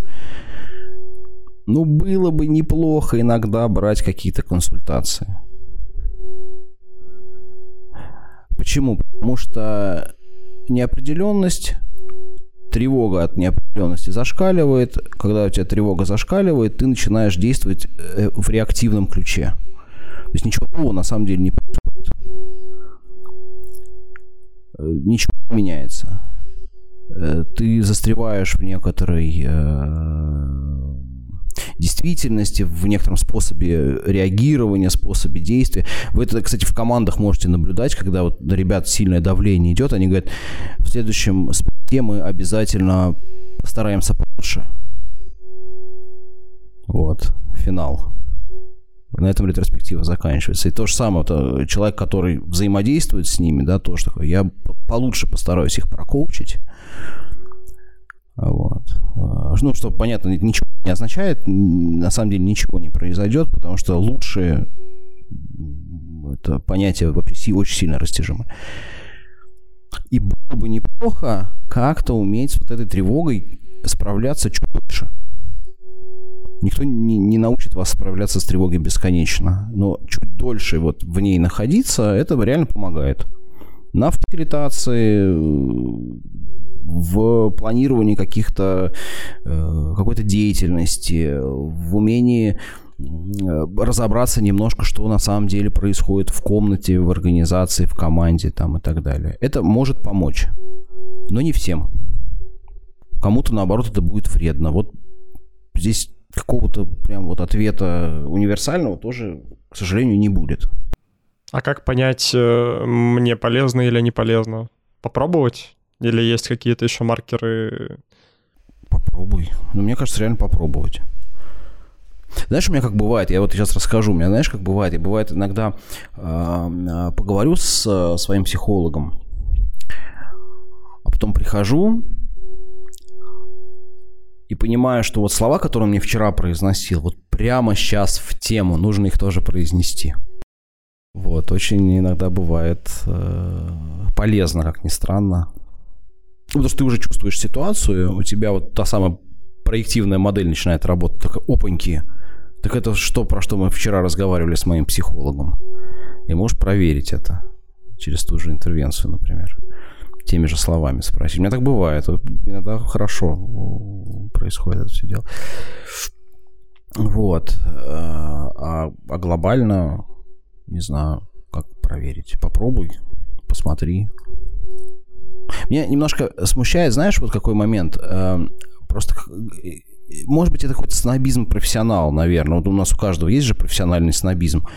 ну, было бы неплохо иногда брать какие-то консультации. Почему? Потому что неопределенность тревога от неопределенности зашкаливает. Когда у тебя тревога зашкаливает, ты начинаешь действовать э, в реактивном ключе. То есть ничего нового на самом деле не происходит. Э, ничего не меняется. Э, ты застреваешь в некоторой действительности, в некотором способе реагирования, способе действия. Вы это, кстати, в командах можете наблюдать, когда вот на ребят сильное давление идет, они говорят, в следующем спорте мы обязательно постараемся получше. Вот, финал. На этом ретроспектива заканчивается. И то же самое, это человек, который взаимодействует с ними, да, тоже такой, я получше постараюсь их прокоучить, вот. А, ну, что понятно, ничего не означает, на самом деле ничего не произойдет, потому что лучшее это понятие вообще очень сильно растяжимое. И было бы неплохо как-то уметь с вот этой тревогой справляться чуть лучше. Никто не, не научит вас справляться с тревогой бесконечно, но чуть дольше вот в ней находиться, это реально помогает. На фасилитации, в планировании каких-то э, какой-то деятельности, в умении разобраться немножко, что на самом деле происходит в комнате, в организации, в команде там и так далее. Это может помочь, но не всем. Кому-то, наоборот, это будет вредно. Вот здесь какого-то прям вот ответа универсального тоже, к сожалению, не будет. А как понять, э, мне полезно или не полезно? Попробовать? Или есть какие-то еще маркеры? Попробуй. Ну, мне кажется, реально попробовать. Знаешь, у меня как бывает, я вот сейчас расскажу, у меня, знаешь, как бывает, я бывает иногда э, поговорю с э, своим психологом, а потом прихожу и понимаю, что вот слова, которые он мне вчера произносил, вот прямо сейчас в тему, нужно их тоже произнести. Вот, очень иногда бывает э, полезно, как ни странно. Потому что ты уже чувствуешь ситуацию, у тебя вот та самая проективная модель начинает работать, так опаньки. Так это что, про что мы вчера разговаривали с моим психологом? И можешь проверить это через ту же интервенцию, например. Теми же словами спросить. У меня так бывает. Иногда хорошо происходит это все дело. Вот. А, а глобально, не знаю, как проверить. Попробуй, посмотри, меня немножко смущает, знаешь, вот какой момент. Эм, просто может быть, это какой-то снобизм профессионал, наверное. Вот у нас у каждого есть же профессиональный снобизм. То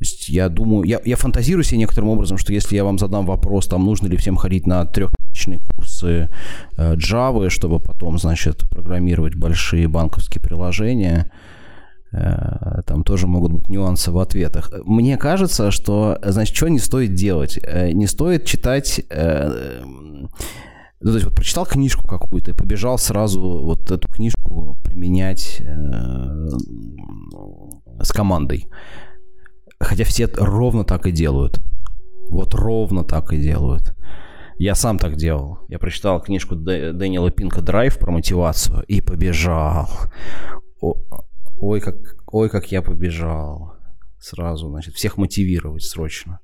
есть я думаю, я, я фантазирую себе некоторым образом, что если я вам задам вопрос, там, нужно ли всем ходить на трехмесячные курсы э, Java, чтобы потом, значит, программировать большие банковские приложения, Э, там тоже могут быть нюансы в ответах. Мне кажется, что, значит, что не стоит делать? Э, не стоит читать... Э, ну, то есть вот прочитал книжку какую-то и побежал сразу вот эту книжку применять с командой. Хотя все ровно так и делают. Вот ровно так и делают. Я сам так делал. Я прочитал книжку Дэниела Пинка «Драйв» про мотивацию и побежал. Ой, как, ой, как я побежал. Сразу, значит, всех мотивировать срочно.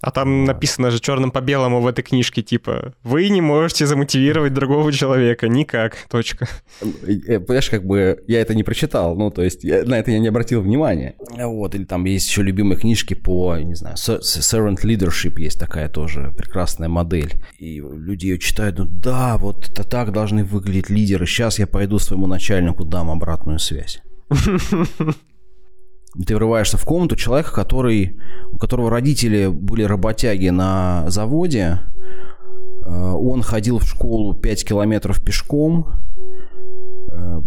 А там написано же черным по белому в этой книжке, типа, вы не можете замотивировать другого человека, никак, [laughs] точка. Э, понимаешь, как бы я это не прочитал, ну, то есть я, на это я не обратил внимания. Вот, или там есть еще любимые книжки по, не знаю, servant leadership есть такая тоже прекрасная модель. И люди ее читают, ну да, вот это так должны выглядеть лидеры, сейчас я пойду своему начальнику дам обратную связь. [laughs] ты врываешься в комнату человека, который, у которого родители были работяги на заводе, э, он ходил в школу 5 километров пешком, э,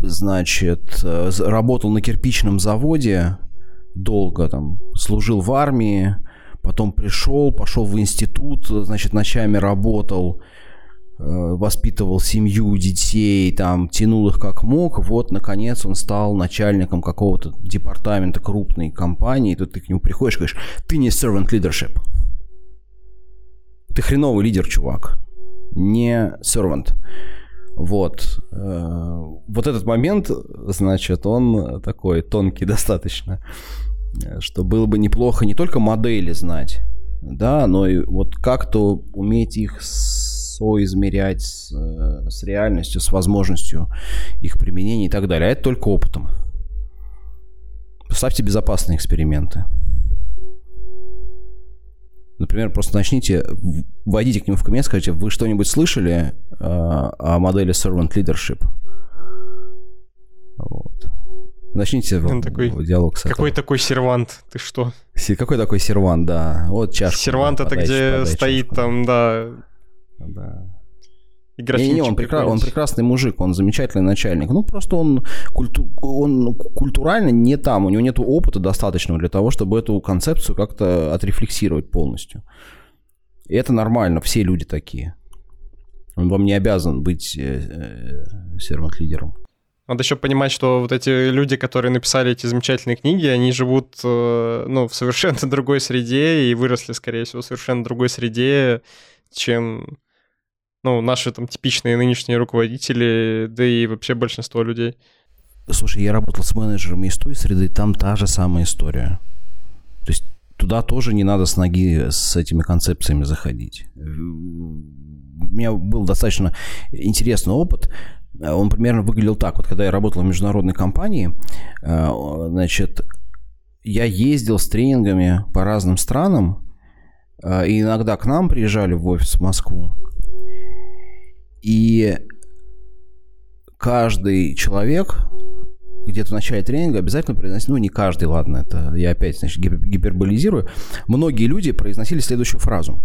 значит, э, работал на кирпичном заводе долго, там, служил в армии, потом пришел, пошел в институт, значит, ночами работал, воспитывал семью, детей, там, тянул их как мог, вот, наконец, он стал начальником какого-то департамента крупной компании, и тут ты к нему приходишь и говоришь, ты не servant leadership. Ты хреновый лидер, чувак. Не servant. Вот. Э, вот этот момент, значит, он такой тонкий достаточно, что было бы неплохо не только модели знать, да, но и вот как-то уметь их соизмерять с, э, с реальностью, с возможностью их применения и так далее. А это только опытом. Поставьте безопасные эксперименты. Например, просто начните, вводите к нему в кабинет, скажите, вы что-нибудь слышали э, о модели Servant Leadership? Вот. Начните Он такой, диалог с Какой этого. такой сервант? Ты что? Какой такой сервант, да. Вот чашка. Сервант да, это подай, где подай стоит чашку. там, да, да. И не, не, он, прекра... он прекрасный мужик, он замечательный начальник. Ну, просто он, культу... он культурально не там, у него нет опыта достаточного для того, чтобы эту концепцию как-то отрефлексировать полностью. И это нормально, все люди такие. Он вам не обязан быть э, э, сервант-лидером. Надо еще понимать, что вот эти люди, которые написали эти замечательные книги, они живут э, ну, в совершенно [laughs] другой среде и выросли, скорее всего, в совершенно другой среде, чем ну, наши там типичные нынешние руководители, да и вообще большинство людей. Слушай, я работал с менеджерами из той среды, там та же самая история. То есть туда тоже не надо с ноги с этими концепциями заходить. У меня был достаточно интересный опыт. Он примерно выглядел так. Вот когда я работал в международной компании, э, значит, я ездил с тренингами по разным странам, э, и иногда к нам приезжали в офис в Москву. И каждый человек где-то в начале тренинга обязательно произносил, ну не каждый, ладно, это я опять значит, гиперболизирую, многие люди произносили следующую фразу.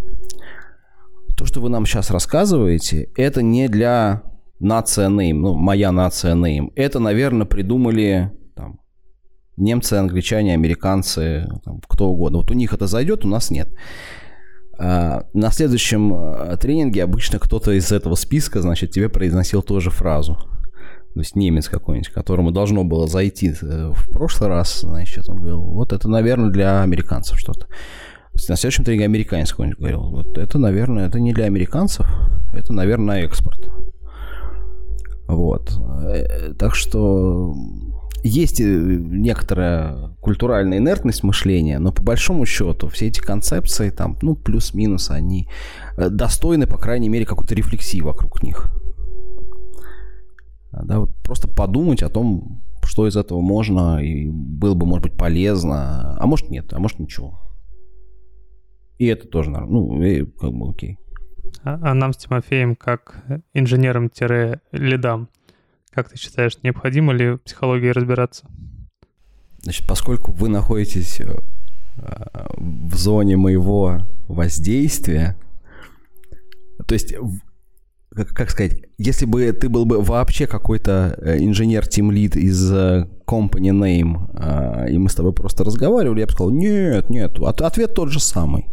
То, что вы нам сейчас рассказываете, это не для нация name, ну, моя нация name. Это, наверное, придумали там, немцы, англичане, американцы, там, кто угодно. Вот у них это зайдет, у нас нет. А, на следующем а, тренинге обычно кто-то из этого списка, значит, тебе произносил тоже фразу. То есть немец какой-нибудь, которому должно было зайти э, в прошлый раз, значит, он говорил, вот это, наверное, для американцев что-то. На следующем тренинге американец какой-нибудь говорил, вот это, наверное, это не для американцев, это, наверное, на экспорт. Вот. Э, так что есть э, некоторая культуральная инертность мышления, но по большому счету все эти концепции, там, ну, плюс-минус, они э, достойны, по крайней мере, какой-то рефлексии вокруг них. Да, вот просто подумать о том, что из этого можно и было бы, может быть, полезно, а может нет, а может ничего. И это тоже ну, и как бы окей. А, а нам с Тимофеем, как инженерам-лидам, как ты считаешь, необходимо ли в психологии разбираться? Значит, поскольку вы находитесь э, в зоне моего воздействия, то есть, как, сказать, если бы ты был бы вообще какой-то э, инженер Team Lead из э, Company Name, и мы с тобой просто разговаривали, я бы сказал, нет, нет, ответ тот же самый.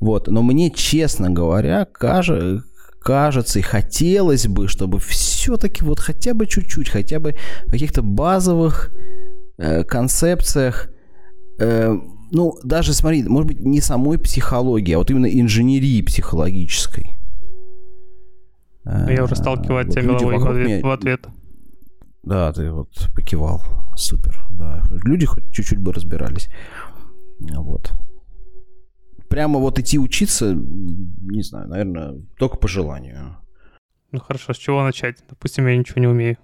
Вот, но мне, честно говоря, кажется, кажется и хотелось бы, чтобы все-таки вот хотя бы чуть-чуть, хотя бы в каких-то базовых э, концепциях э, ну, даже, смотри, может быть, не самой психологии, а вот именно инженерии психологической. Я уже сталкиваю Вот тебя люди головой в ответ- меня- в ответ. Да, ты вот покивал. Супер, да. Люди хоть чуть-чуть бы разбирались. Вот. Прямо вот идти учиться, не знаю, наверное, только по желанию. Ну хорошо, с чего начать? Допустим, я ничего не умею.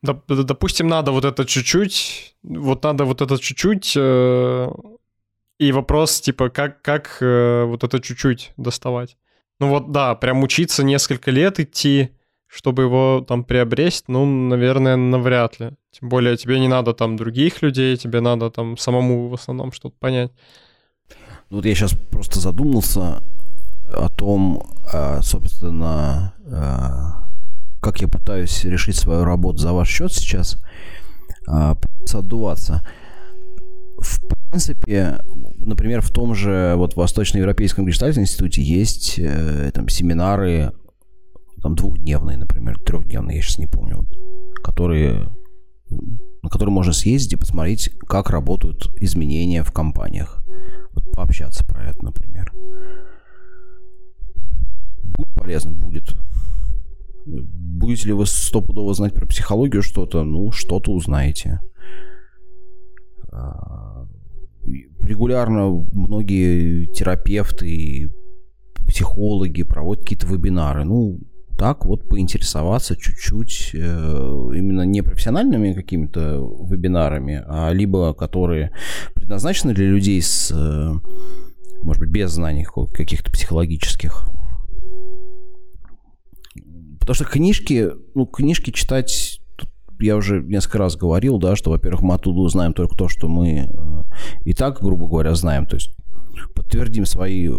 Допустим, надо вот это чуть-чуть, вот надо вот это чуть-чуть, э, и вопрос, типа, как, как э, вот это чуть-чуть доставать? Ну вот, да, прям учиться несколько лет идти, чтобы его там приобрести, ну, наверное, навряд ли. Тем более тебе не надо там других людей, тебе надо там самому в основном что-то понять. Ну, Вот я сейчас просто задумался о том, а, собственно, а, как я пытаюсь решить свою работу за ваш счет сейчас, а, придется отдуваться. В принципе, например, в том же вот Восточноевропейском гештальтном институте есть э, там семинары там двухдневные, например, трехдневные, я сейчас не помню, которые на которые можно съездить и посмотреть, как работают изменения в компаниях. Вот пообщаться про это, например. Будет полезно? Будет. Будете ли вы стопудово знать про психологию что-то? Ну, что-то узнаете. А, Регулярно многие терапевты и психологи проводят какие-то вебинары. Ну, так вот поинтересоваться чуть-чуть э, именно не профессиональными какими-то вебинарами, а либо которые предназначены для людей с, э, может быть, без знаний каких-то психологических. Потому что книжки, ну, книжки читать, я уже несколько раз говорил, да, что, во-первых, мы оттуда узнаем только то, что мы э, и так, грубо говоря, знаем. То есть подтвердим свои э,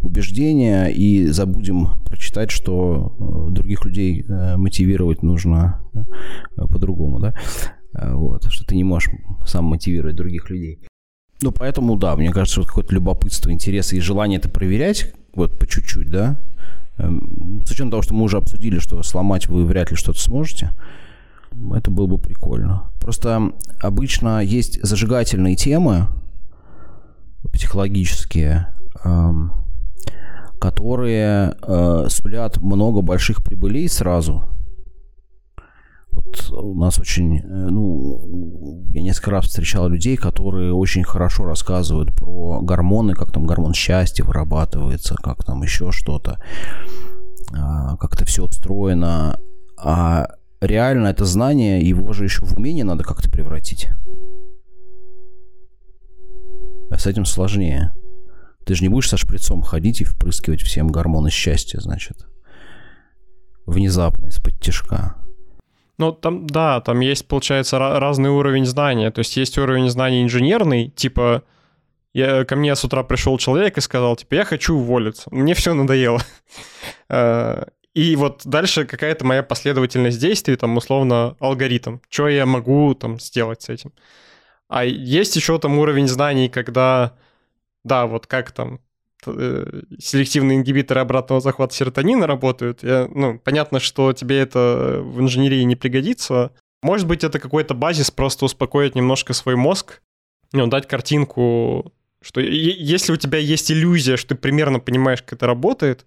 убеждения и забудем прочитать, что э, других людей мотивировать нужно по-другому, да? Вот, что ты не можешь сам мотивировать других людей. Ну, поэтому, да, мне кажется, вот какое-то любопытство, интерес и желание это проверять, вот по чуть-чуть, да, с учетом того, что мы уже обсудили, что сломать вы вряд ли что-то сможете, это было бы прикольно. Просто обычно есть зажигательные темы психологические, эм, которые э, сулят много больших прибылей сразу. Вот у нас очень, э, ну, я несколько раз встречал людей, которые очень хорошо рассказывают про гормоны, как там гормон счастья вырабатывается, как там еще что-то, а, как это все устроено. А реально это знание, его же еще в умение надо как-то превратить. А с этим сложнее. Ты же не будешь со шприцом ходить и впрыскивать всем гормоны счастья, значит. Внезапно, из-под тяжка. Ну, там, да, там есть, получается, ра- разный уровень знания. То есть есть уровень знаний инженерный, типа, я, ко мне с утра пришел человек и сказал, типа, я хочу уволиться, мне все надоело. [laughs] Э, И вот дальше какая-то моя последовательность действий, там, условно, алгоритм. Что я могу там сделать с этим? А есть еще там уровень знаний, когда, да, вот как там селективные ингибиторы обратного захвата серотонина работают. Я, ну, понятно, что тебе это в инженерии не пригодится. Может быть, это какой-то базис, просто успокоить немножко свой мозг, ну, дать картинку, что если у тебя есть иллюзия, что ты примерно понимаешь, как это работает,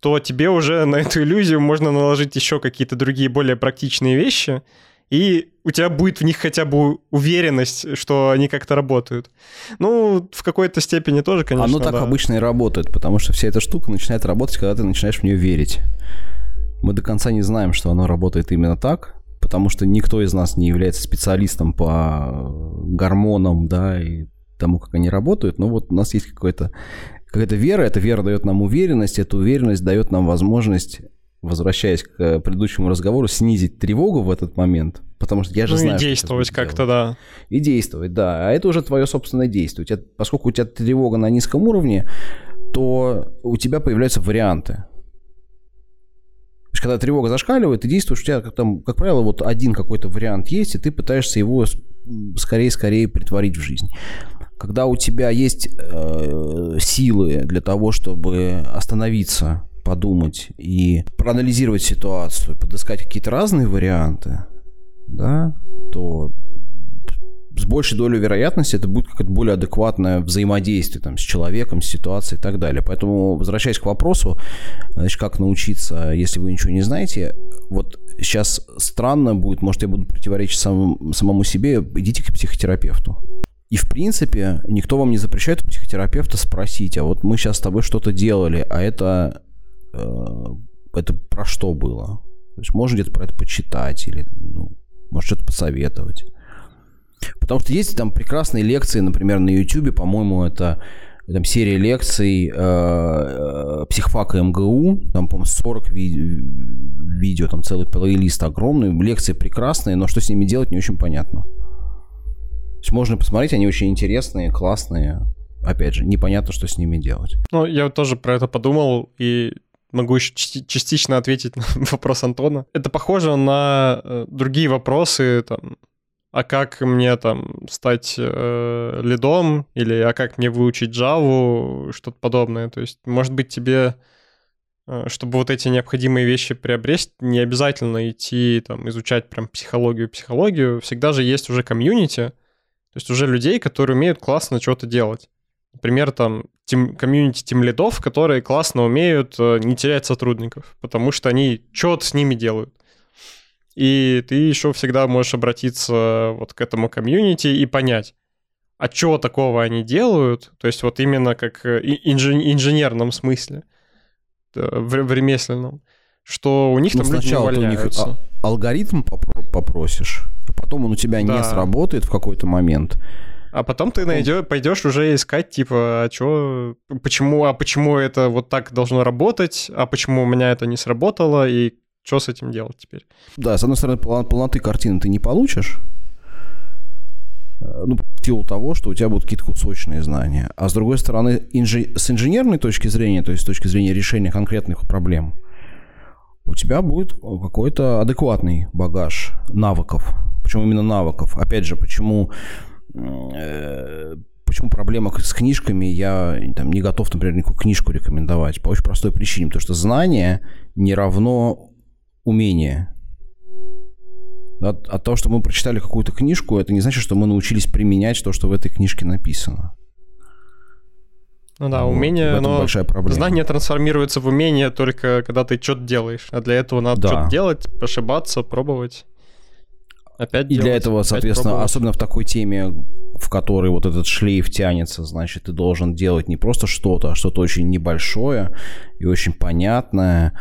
то тебе уже на эту иллюзию можно наложить еще какие-то другие более практичные вещи, и у тебя будет в них хотя бы уверенность, что они как-то работают. Ну, в какой-то степени тоже, конечно, Оно так да. обычно и работает, потому что вся эта штука начинает работать, когда ты начинаешь в нее верить. Мы до конца не знаем, что оно работает именно так, потому что никто из нас не является специалистом по гормонам, да, и тому, как они работают. Но вот у нас есть какой-то какая-то вера, эта вера дает нам уверенность, эта уверенность дает нам возможность, возвращаясь к э, предыдущему разговору, снизить тревогу в этот момент, потому что я же ну знаю, и действовать как-то, да. И действовать, да. А это уже твое собственное действие. У тебя, поскольку у тебя тревога на низком уровне, то у тебя появляются варианты. То есть, когда тревога зашкаливает, ты действуешь, у тебя, как, там, как правило, вот один какой-то вариант есть, и ты пытаешься его скорее-скорее притворить в жизнь. Когда у тебя есть э, силы для того, чтобы остановиться, подумать и проанализировать ситуацию, подыскать какие-то разные варианты, да, то с большей долей вероятности это будет какое-то более адекватное взаимодействие там, с человеком, с ситуацией и так далее. Поэтому, возвращаясь к вопросу, значит, как научиться, если вы ничего не знаете, вот сейчас странно будет, может, я буду противоречить сам, самому себе, идите к психотерапевту. И, в принципе, никто вам не запрещает у психотерапевта спросить, а вот мы сейчас с тобой что-то делали, а это, это про что было? То есть можно где-то про это почитать или, ну, может, что-то посоветовать. Потому что есть там прекрасные лекции, например, на YouTube, по-моему, это там серия лекций э, э, психфака МГУ, там, по-моему, 40 ви- видео, там целый плейлист огромный, лекции прекрасные, но что с ними делать не очень понятно. То есть можно посмотреть, они очень интересные, классные. Опять же, непонятно, что с ними делать. Ну, я тоже про это подумал, и могу еще частично ответить на [laughs] вопрос Антона. Это похоже на э, другие вопросы, там, а как мне там стать э, лидом, или а как мне выучить Java, что-то подобное. То есть, может быть, тебе, э, чтобы вот эти необходимые вещи приобрести, не обязательно идти там изучать прям психологию, психологию. Всегда же есть уже комьюнити, то есть уже людей, которые умеют классно что-то делать. Например, там тим, комьюнити тим лидов, которые классно умеют э, не терять сотрудников, потому что они что-то с ними делают. И ты еще всегда можешь обратиться вот к этому комьюнити и понять, а чего такого они делают, то есть вот именно как э, инжи- инженерном смысле, в, в ремесленном, что у них ну, там люди не увольняются. у них алгоритм попросишь, а потом он у тебя да. не сработает в какой-то момент. А потом ты найдешь, пойдешь уже искать, типа, а что, почему, а почему это вот так должно работать, а почему у меня это не сработало, и что с этим делать теперь? Да, с одной стороны, полноты картины ты не получишь, э, ну, в силу того, что у тебя будут какие-то кусочные знания. А с другой стороны, инжи... с инженерной точки зрения, то есть с точки зрения решения конкретных проблем, у тебя будет какой-то адекватный багаж навыков. Почему именно навыков? Опять же, почему э, почему проблема с книжками, я там, не готов, например, никакую книжку рекомендовать. По очень простой причине, потому что знание не равно умение. От, от того, что мы прочитали какую-то книжку, это не значит, что мы научились применять то, что в этой книжке написано. Ну да, вот, умение, но большая проблема. знание трансформируется в умение только когда ты что-то делаешь. А для этого надо да. что-то делать, ошибаться, пробовать. Опять И делать, для этого, соответственно, пробовать. особенно в такой теме, в которой вот этот шлейф тянется, значит, ты должен делать не просто что-то, а что-то очень небольшое и очень понятное,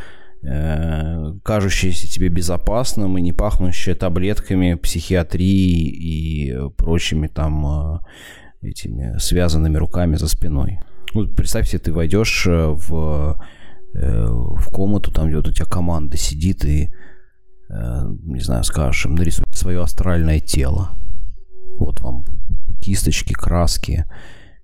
Э, кажущееся тебе безопасным и не пахнущее таблетками психиатрии и прочими там э, этими связанными руками за спиной. Вот представь себе, ты войдешь э, в, в комнату, там где вот у тебя команда сидит и, не знаю, скажешь им, нарисуй свое астральное тело. Вот вам кисточки, краски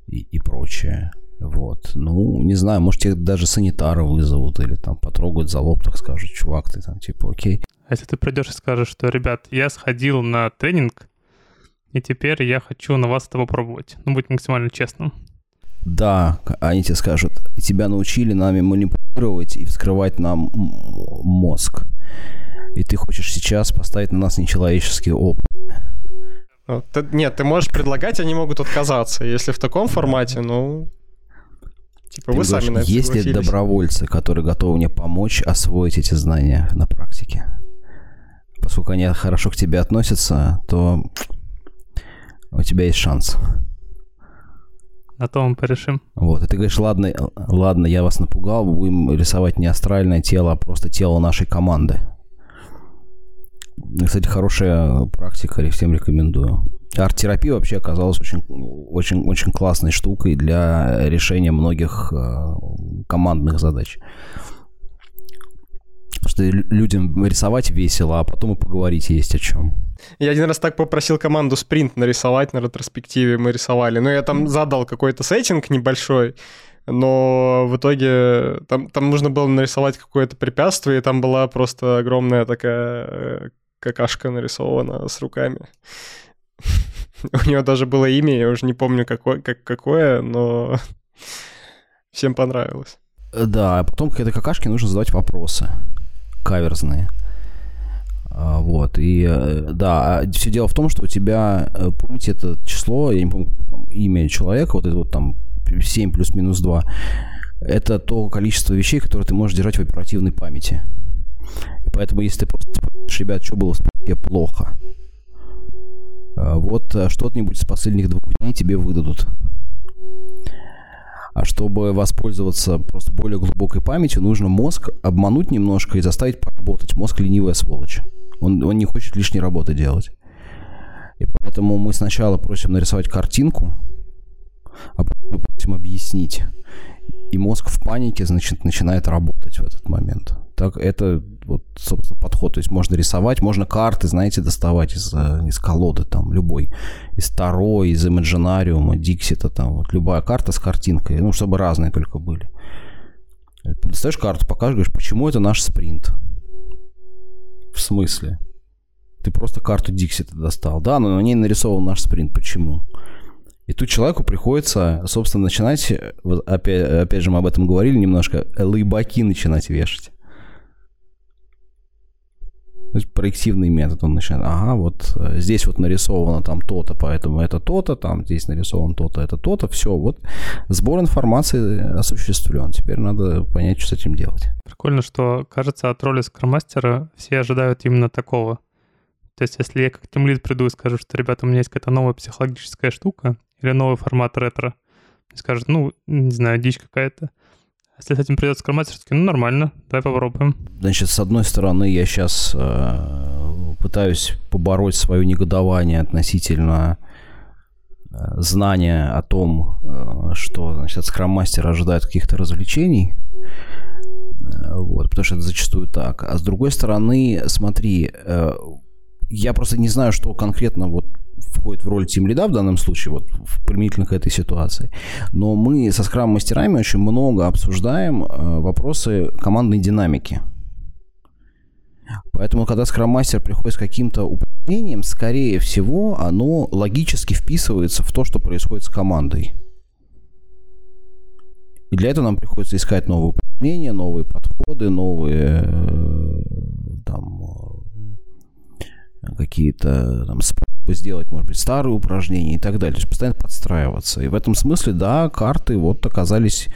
и, и прочее. Вот. Ну, не знаю, может, тебе даже санитара вызовут или там потрогают за лоб, так скажут, чувак, ты там типа окей. А если ты придешь и скажешь, что, ребят, я сходил на тренинг, и теперь я хочу на вас это попробовать. Ну, будь максимально честным. Да, они тебе скажут, тебя научили нами манипулировать и вскрывать нам мозг. И ты хочешь сейчас поставить на нас нечеловеческий опыт. Нет, ты можешь предлагать, они могут отказаться. Если в таком формате, ну, Типа вы сами на это Есть ли добровольцы, которые готовы мне помочь освоить эти знания на практике? Поскольку они хорошо к тебе относятся, то у тебя есть шанс. На то мы порешим. Вот, и ты говоришь, ладно, ладно, я вас напугал, будем рисовать не астральное тело, а просто тело нашей команды. Кстати, хорошая практика, всем рекомендую. Арт-терапия вообще оказалась очень, очень, очень классной штукой для решения многих э, командных задач. Что людям рисовать весело, а потом и поговорить есть о чем. Я один раз так попросил команду спринт нарисовать на ретроспективе, мы рисовали. Но я там задал какой-то сеттинг небольшой, но в итоге там, там нужно было нарисовать какое-то препятствие, и там была просто огромная такая э, какашка нарисована с руками. [laughs] У него даже было имя, я уже не помню, какое, как, какое но [laughs] всем понравилось. Да, а потом к этой какашке нужно задавать вопросы каверзные. А, Вот, и э, да, все дело в том, что у тебя, э, помните это число, я не помню имя человека, вот это вот там 7 плюс-минус 2, это то количество вещей, которые ты можешь держать в оперативной памяти. Поэтому, если ты просто спрашиваешь, ребят, что было в списке плохо, э, вот э, что-нибудь с последних двух дней тебе выдадут. А чтобы воспользоваться просто более глубокой памятью, нужно мозг обмануть немножко и заставить поработать. Мозг ленивая сволочь. Он, он не хочет лишней работы делать. И поэтому мы сначала просим нарисовать картинку, а потом просим объяснить. И мозг в панике, значит, начинает работать в этот момент. Так это вот, собственно, подход. То есть можно рисовать, можно карты, знаете, доставать из, э, из колоды, там, любой. Из Таро, из Имаджинариума, Диксита, там, вот любая карта с картинкой, ну, чтобы разные только были. Достаешь карту, покажешь, говоришь, почему это наш спринт? В смысле? Ты просто карту Диксита достал. Да, но на ней нарисован наш спринт. Почему? И тут человеку приходится, собственно, начинать, вот опять, опять же мы об этом говорили немножко, лейбаки начинать вешать. То есть проективный метод он начинает. Ага, вот э, здесь вот нарисовано там то-то, поэтому это то-то, там здесь нарисовано то-то, это то-то. Все, вот сбор информации осуществлен. Теперь надо понять, что с этим делать. Прикольно, что, кажется, от роли скроммастера все ожидают именно такого. То есть, если я как тимлид приду и скажу, что, ребята, у меня есть какая-то новая психологическая штука или новый формат ретро, скажут, ну, не знаю, дичь какая-то. Если с этим придет скроммастер, таки, ну, нормально, давай попробуем. Значит, с одной стороны, я сейчас э, пытаюсь побороть свое негодование относительно э, знания о том, э, что, значит, от скрам-мастера ожидают каких-то развлечений. Э, Вот, потому что это зачастую так. А с другой стороны, смотри, э, я просто не знаю, что конкретно вот входит в роль тим-лида в данном случае, вот применительно к этой ситуации. Но мы со скрам-мастерами очень много обсуждаем э, вопросы командной динамики. Поэтому, когда скрам-мастер приходит с каким-то упражнением, скорее всего, оно логически вписывается в то, что происходит с командой. И для этого нам приходится искать новые упражнения, новые подходы, новые э, там э, какие-то там сделать, может быть, старые упражнения и так далее. То есть постоянно подстраиваться. И в этом смысле, да, карты вот оказались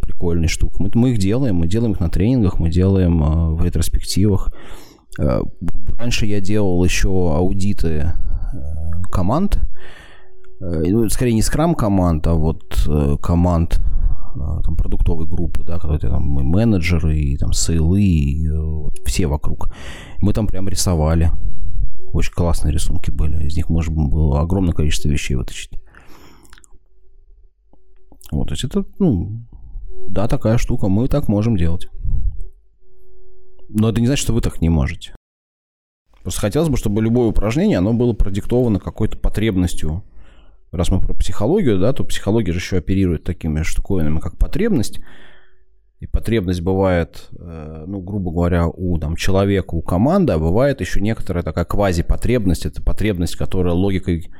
прикольной штукой. Мы, мы их делаем, мы делаем их на тренингах, мы делаем э, в ретроспективах. Э, раньше я делал еще аудиты э, команд. Э, ну, скорее не скрам команд, а вот э, команд э, там, продуктовой группы, да, когда там и менеджеры, и там сейлы, и вот, все вокруг. Мы там прям рисовали. Очень классные рисунки были. Из них можно было огромное количество вещей вытащить. Вот, то есть это, ну, да, такая штука. Мы так можем делать. Но это не значит, что вы так не можете. Просто хотелось бы, чтобы любое упражнение, оно было продиктовано какой-то потребностью. Раз мы про психологию, да, то психология же еще оперирует такими штуковинами, как потребность. И потребность бывает, э, ну, грубо говоря, у там, человека, у команды, а бывает еще некоторая такая квазипотребность. Это потребность, которая логикой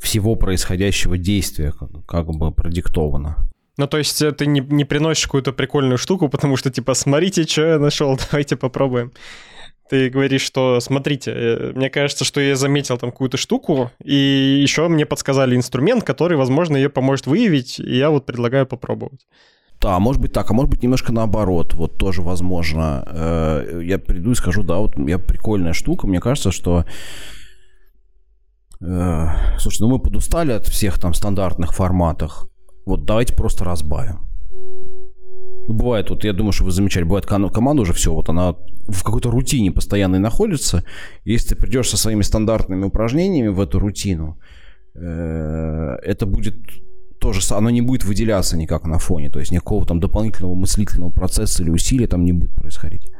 всего происходящего действия как, как бы продиктована. Ну, то есть э, ты не, не приносишь какую-то прикольную штуку, потому что, типа, смотрите, что я нашел, [laughs] давайте попробуем. Ты говоришь, что, смотрите, э, мне кажется, что я заметил там какую-то штуку, и еще мне подсказали инструмент, который, возможно, ее поможет выявить, и я вот предлагаю попробовать. Да, может быть так, а может быть немножко наоборот, вот тоже возможно. Э, Я приду и скажу, да, вот я прикольная штука, мне кажется, что... э, Слушай, ну мы подустали от всех там стандартных форматах, вот давайте просто разбавим. Ну, бывает, вот я думаю, что вы замечали, бывает команда уже все, вот она в какой-то рутине постоянной находится. Если ты придешь со своими стандартными упражнениями в эту рутину, э, это будет тоже, оно не будет выделяться никак на фоне, то есть никакого там дополнительного мыслительного процесса или усилия там не будет происходить.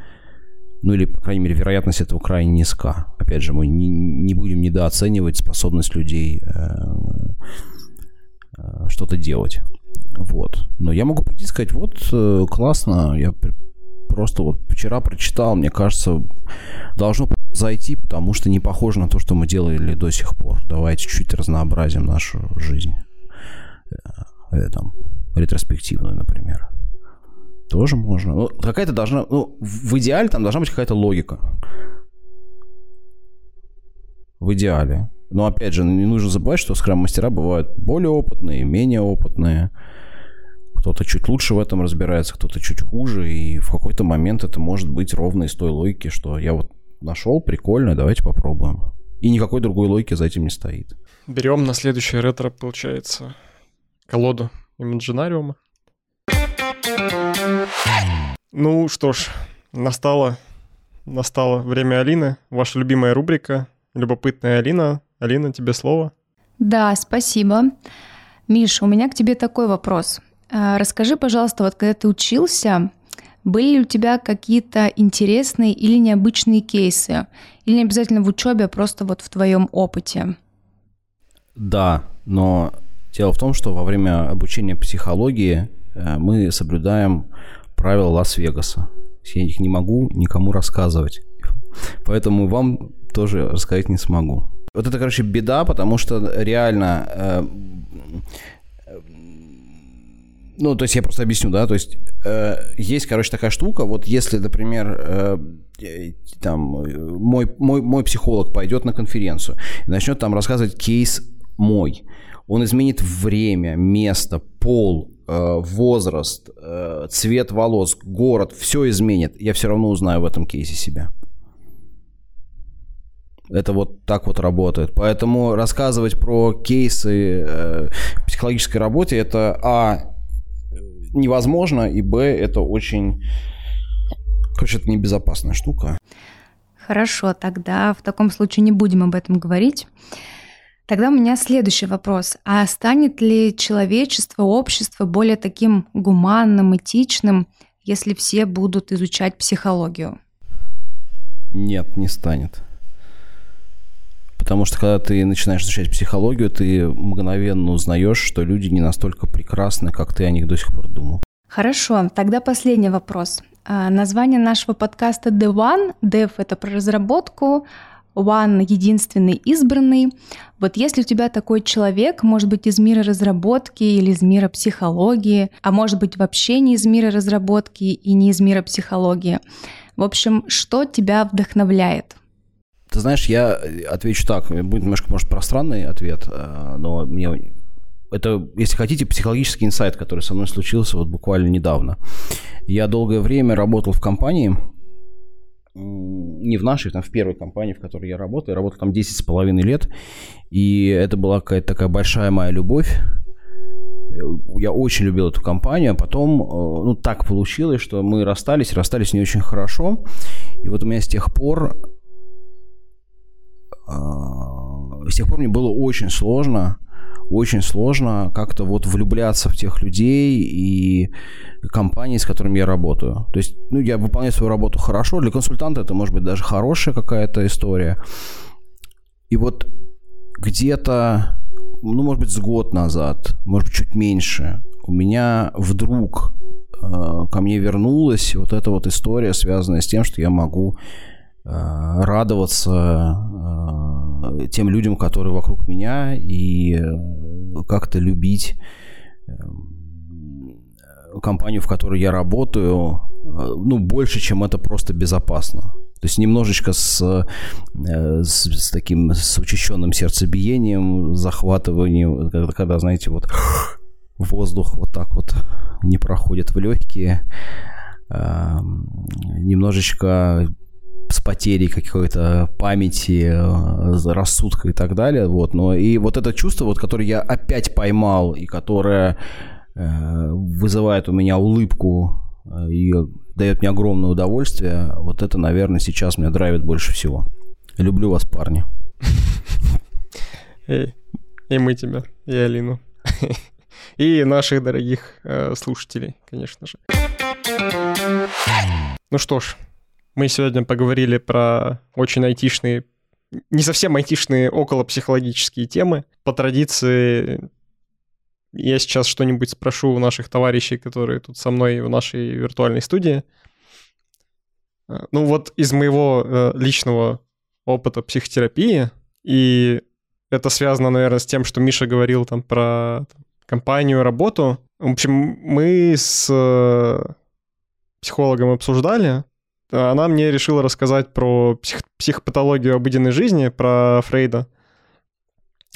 Ну или, по крайней мере, вероятность этого крайне низка. Опять же, мы не, не будем недооценивать способность людей э, э, что-то делать. Вот. Но я могу прийти и сказать, вот, э, классно, я просто вот вчера прочитал, мне кажется, должно зайти, потому что не похоже на то, что мы делали до сих пор. Давайте чуть-чуть разнообразим нашу жизнь. Э, там, ретроспективную, например. Тоже можно. Ну, какая-то должна... Ну, в идеале там должна быть какая-то логика. в идеале. Но опять же, не нужно забывать, что скрам-мастера бывают более опытные, менее опытные. Кто-то чуть лучше в этом разбирается, кто-то чуть хуже. И в какой-то момент это может быть ровно из той логики, что я вот нашел, прикольно, давайте попробуем. И никакой другой логики за этим не стоит. Берем на следующее ретро, получается, колоду Имаджинариума. Ну что ж, настало, настало время Алины. Ваша любимая рубрика «Любопытная Алина». Алина, тебе слово. Да, спасибо. Миша, у меня к тебе такой вопрос. А, расскажи, пожалуйста, вот когда ты учился, были ли у тебя какие-то интересные или необычные кейсы? Или не обязательно в учебе, а просто вот в твоем опыте? Да, но дело в том, что во время обучения психологии э, мы соблюдаем правила Лас-Вегаса. Я их не могу никому рассказывать. Поэтому вам тоже рассказать не смогу. Вот это, короче, беда, потому что реально... Э, ну, то есть я просто объясню, да, то есть э, есть, короче, такая штука, вот если, например, э, там мой, мой, мой психолог пойдет на конференцию и начнет там рассказывать кейс мой, он изменит время, место, пол, э, возраст, э, цвет волос, город, все изменит, я все равно узнаю в этом кейсе себя. Это вот так вот работает. Поэтому рассказывать про кейсы э, психологической работе это а невозможно, и б это очень, короче, это небезопасная штука. Хорошо, тогда в таком случае не будем об этом говорить. Тогда у меня следующий вопрос. А станет ли человечество, общество более таким гуманным, этичным, если все будут изучать психологию? Нет, не станет. Потому что когда ты начинаешь изучать психологию, ты мгновенно узнаешь, что люди не настолько прекрасны, как ты о них до сих пор думал. Хорошо, тогда последний вопрос. А, название нашего подкаста The One. Dev — это про разработку, One — единственный избранный. Вот если у тебя такой человек, может быть, из мира разработки или из мира психологии, а может быть, вообще не из мира разработки и не из мира психологии. В общем, что тебя вдохновляет? Ты знаешь, я отвечу так, будет немножко, может, пространный ответ, э, но мне это, если хотите, психологический инсайт, который со мной случился вот буквально недавно. Я долгое время работал в компании, не в нашей, там в первой компании, в которой я работал. Я работал там 10 с половиной лет, и это была какая-то такая большая моя любовь. Я очень любил эту компанию, а потом, э, ну, так получилось, что мы расстались, расстались не очень хорошо. И вот у меня с тех пор а, с тех пор мне было очень сложно, очень сложно как-то вот влюбляться в тех людей и компании, с которыми я работаю. То есть, ну, я выполняю свою работу хорошо, для консультанта это может быть даже хорошая какая-то история. И вот где-то, ну, может быть, с год назад, может быть, чуть меньше, у меня вдруг э, ко мне вернулась вот эта вот история, связанная с тем, что я могу радоваться э, тем людям, которые вокруг меня, и э, как-то любить компанию, в которой я работаю, ну, больше, чем это просто безопасно. То есть немножечко с, с, с таким с учащенным сердцебиением, захватыванием, когда, когда, знаете, вот воздух вот так вот не проходит в легкие, немножечко с потерей какой-то памяти, э, рассудка и так далее. Вот. Но и вот это чувство, вот, которое я опять поймал и которое э, вызывает у меня улыбку э, и дает мне огромное удовольствие, вот это, наверное, сейчас меня драйвит больше всего. Люблю вас, парни. [laughs] И мы тебя, и Алину. [laughs] И наших дорогих э, слушателей, конечно же. Ну что ж, мы сегодня поговорили про очень айтишные, не совсем айтишные, около психологические темы. По традиции я сейчас что-нибудь спрошу у наших товарищей, которые тут со мной в нашей виртуальной студии. Э, ну вот из моего э, личного опыта психотерапии, и это связано, наверное, с тем, что Миша говорил там про компанию, работу. В общем, мы с э, психологом обсуждали, она мне решила рассказать про псих, психопатологию обыденной жизни, про Фрейда.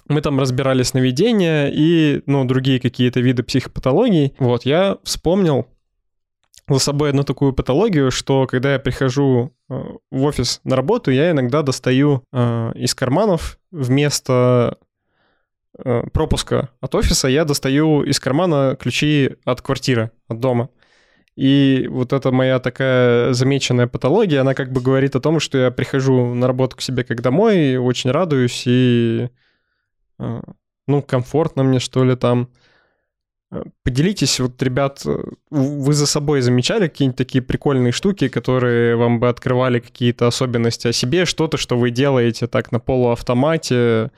Мы там разбирали сновидения и, ну, другие какие-то виды психопатологий. Вот, я вспомнил за собой одну такую патологию, что когда я прихожу э, в офис на работу, я иногда достаю э, из карманов вместо э, пропуска от офиса, я достаю из кармана ключи от квартиры, от дома. И вот эта моя такая замеченная патология, она как бы говорит о том, что я прихожу на работу к себе как домой, очень радуюсь и, э, ну, комфортно мне, что ли, там. Э, поделитесь, вот, ребят, э, вы за собой замечали какие-нибудь такие прикольные штуки, которые вам бы открывали какие-то особенности о себе, что-то, что вы делаете так на полуавтомате,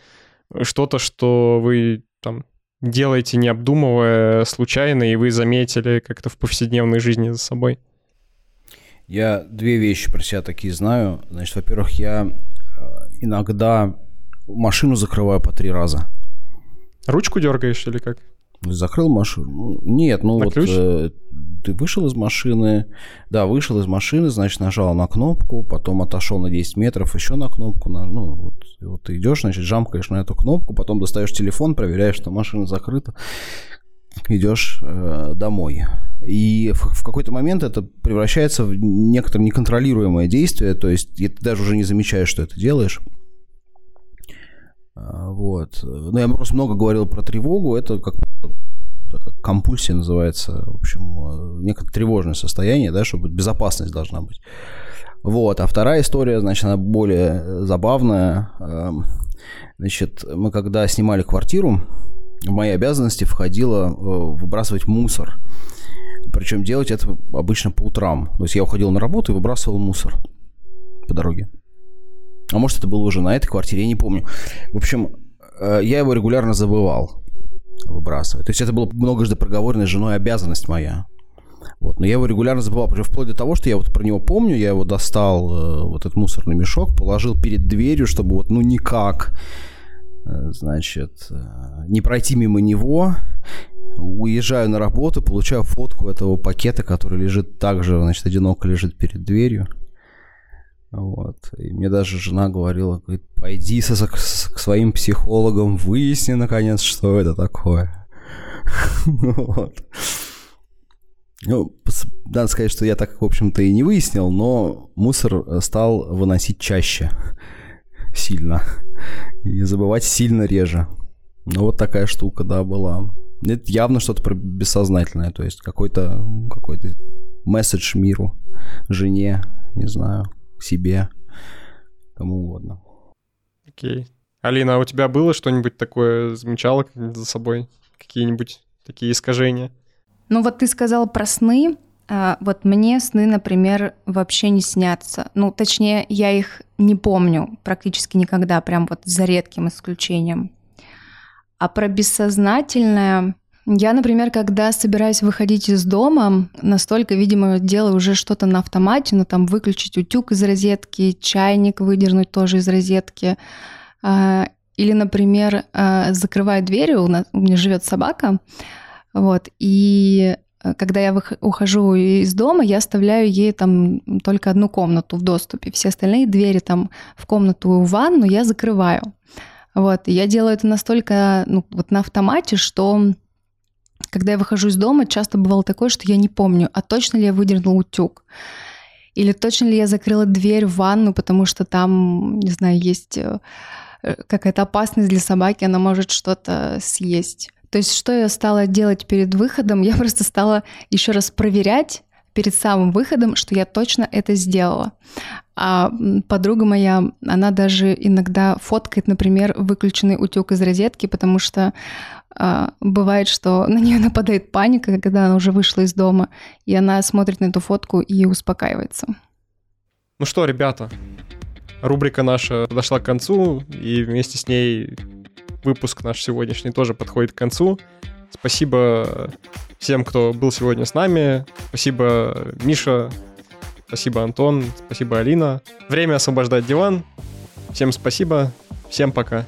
что-то, что вы там делаете, не обдумывая случайно, и вы заметили как-то в повседневной жизни за собой? Я две вещи про себя такие знаю. Значит, во-первых, я э, иногда машину закрываю по три раза. Ручку дергаешь или как? Закрыл машину? Нет, ну на вот э, ты вышел из машины, да, вышел из машины, значит, нажал на кнопку, потом отошел на 10 метров, еще на кнопку, на, ну, вот, вот ты идешь, значит, жамкаешь на эту кнопку, потом достаешь телефон, проверяешь, что машина закрыта, идешь э, домой. И в, в какой-то момент это превращается в некоторое неконтролируемое действие, то есть ты даже уже не замечаешь, что это делаешь. А, вот. Ну, я просто много говорил про тревогу. Это как компульсия называется, в общем, э, некое тревожное состояние, да, чтобы безопасность должна быть. Вот, а вторая история, значит, она более забавная. Эм, значит, мы когда снимали квартиру, в мои обязанности входило э, выбрасывать мусор. Причем делать это обычно по утрам. То есть я уходил на работу и выбрасывал мусор по дороге. А может, это было уже на этой квартире, я не помню. В общем, э, я его регулярно забывал выбрасывать. То есть это была многожды проговоренная женой обязанность моя. Вот. Но я его регулярно забывал, причем вплоть до того, что я вот про него помню, я его достал, э, вот этот мусорный мешок, положил перед дверью, чтобы вот, ну, никак, э, значит, не пройти мимо него, уезжаю на работу, получаю фотку этого пакета, который лежит также, значит, одиноко лежит перед дверью. Вот. И мне даже жена говорила, говорит, пойди со, к, к своим психологам, выясни наконец, что это такое. [laughs] вот. Ну, надо сказать, что я так, в общем-то, и не выяснил, но мусор стал выносить чаще. [laughs] Сильно. И забывать сильно реже. Ну, вот такая штука, да, была. Это явно что-то бессознательное, то есть какой-то какой месседж миру, жене, не знаю себе, кому угодно. Окей. Алина, а у тебя было что-нибудь такое, замечала за собой? Какие-нибудь такие искажения? Ну вот ты сказал про сны. А, вот мне сны, например, вообще не снятся. Ну, точнее, я их не помню практически никогда, прям вот за редким исключением. А про бессознательное я, например, когда собираюсь выходить из дома, настолько, видимо, делаю уже что-то на автомате, ну там выключить утюг из розетки, чайник выдернуть тоже из розетки. А, или, например, а, закрываю двери, у, нас, у меня живет собака, вот, и э, когда я ухожу из дома, я оставляю ей там только одну комнату в доступе. Все остальные двери там в комнату в ванну я закрываю. Вот, и я делаю это настолько ну, вот на автомате, что когда я выхожу из дома, часто бывало такое, что я не помню, а точно ли я выдернула утюг. Или точно ли я закрыла дверь в ванну, потому что там, не знаю, есть э, какая-то опасность для собаки, она может что-то съесть. То есть что я стала делать перед выходом? Я просто стала еще раз проверять перед самым выходом, что я точно это сделала. А подруга моя, она даже иногда фоткает, например, выключенный утюг из розетки, потому что бывает, что [laughs] на нее нападает паника, когда она уже вышла из дома, и она смотрит на эту фотку и успокаивается. Ну что, ребята, рубрика наша подошла к концу, и вместе с ней выпуск наш сегодняшний тоже подходит к концу. Спасибо всем, кто был сегодня с нами. Спасибо, Миша. Спасибо, Антон. Спасибо, Алина. Время освобождать диван. Всем спасибо. Всем пока.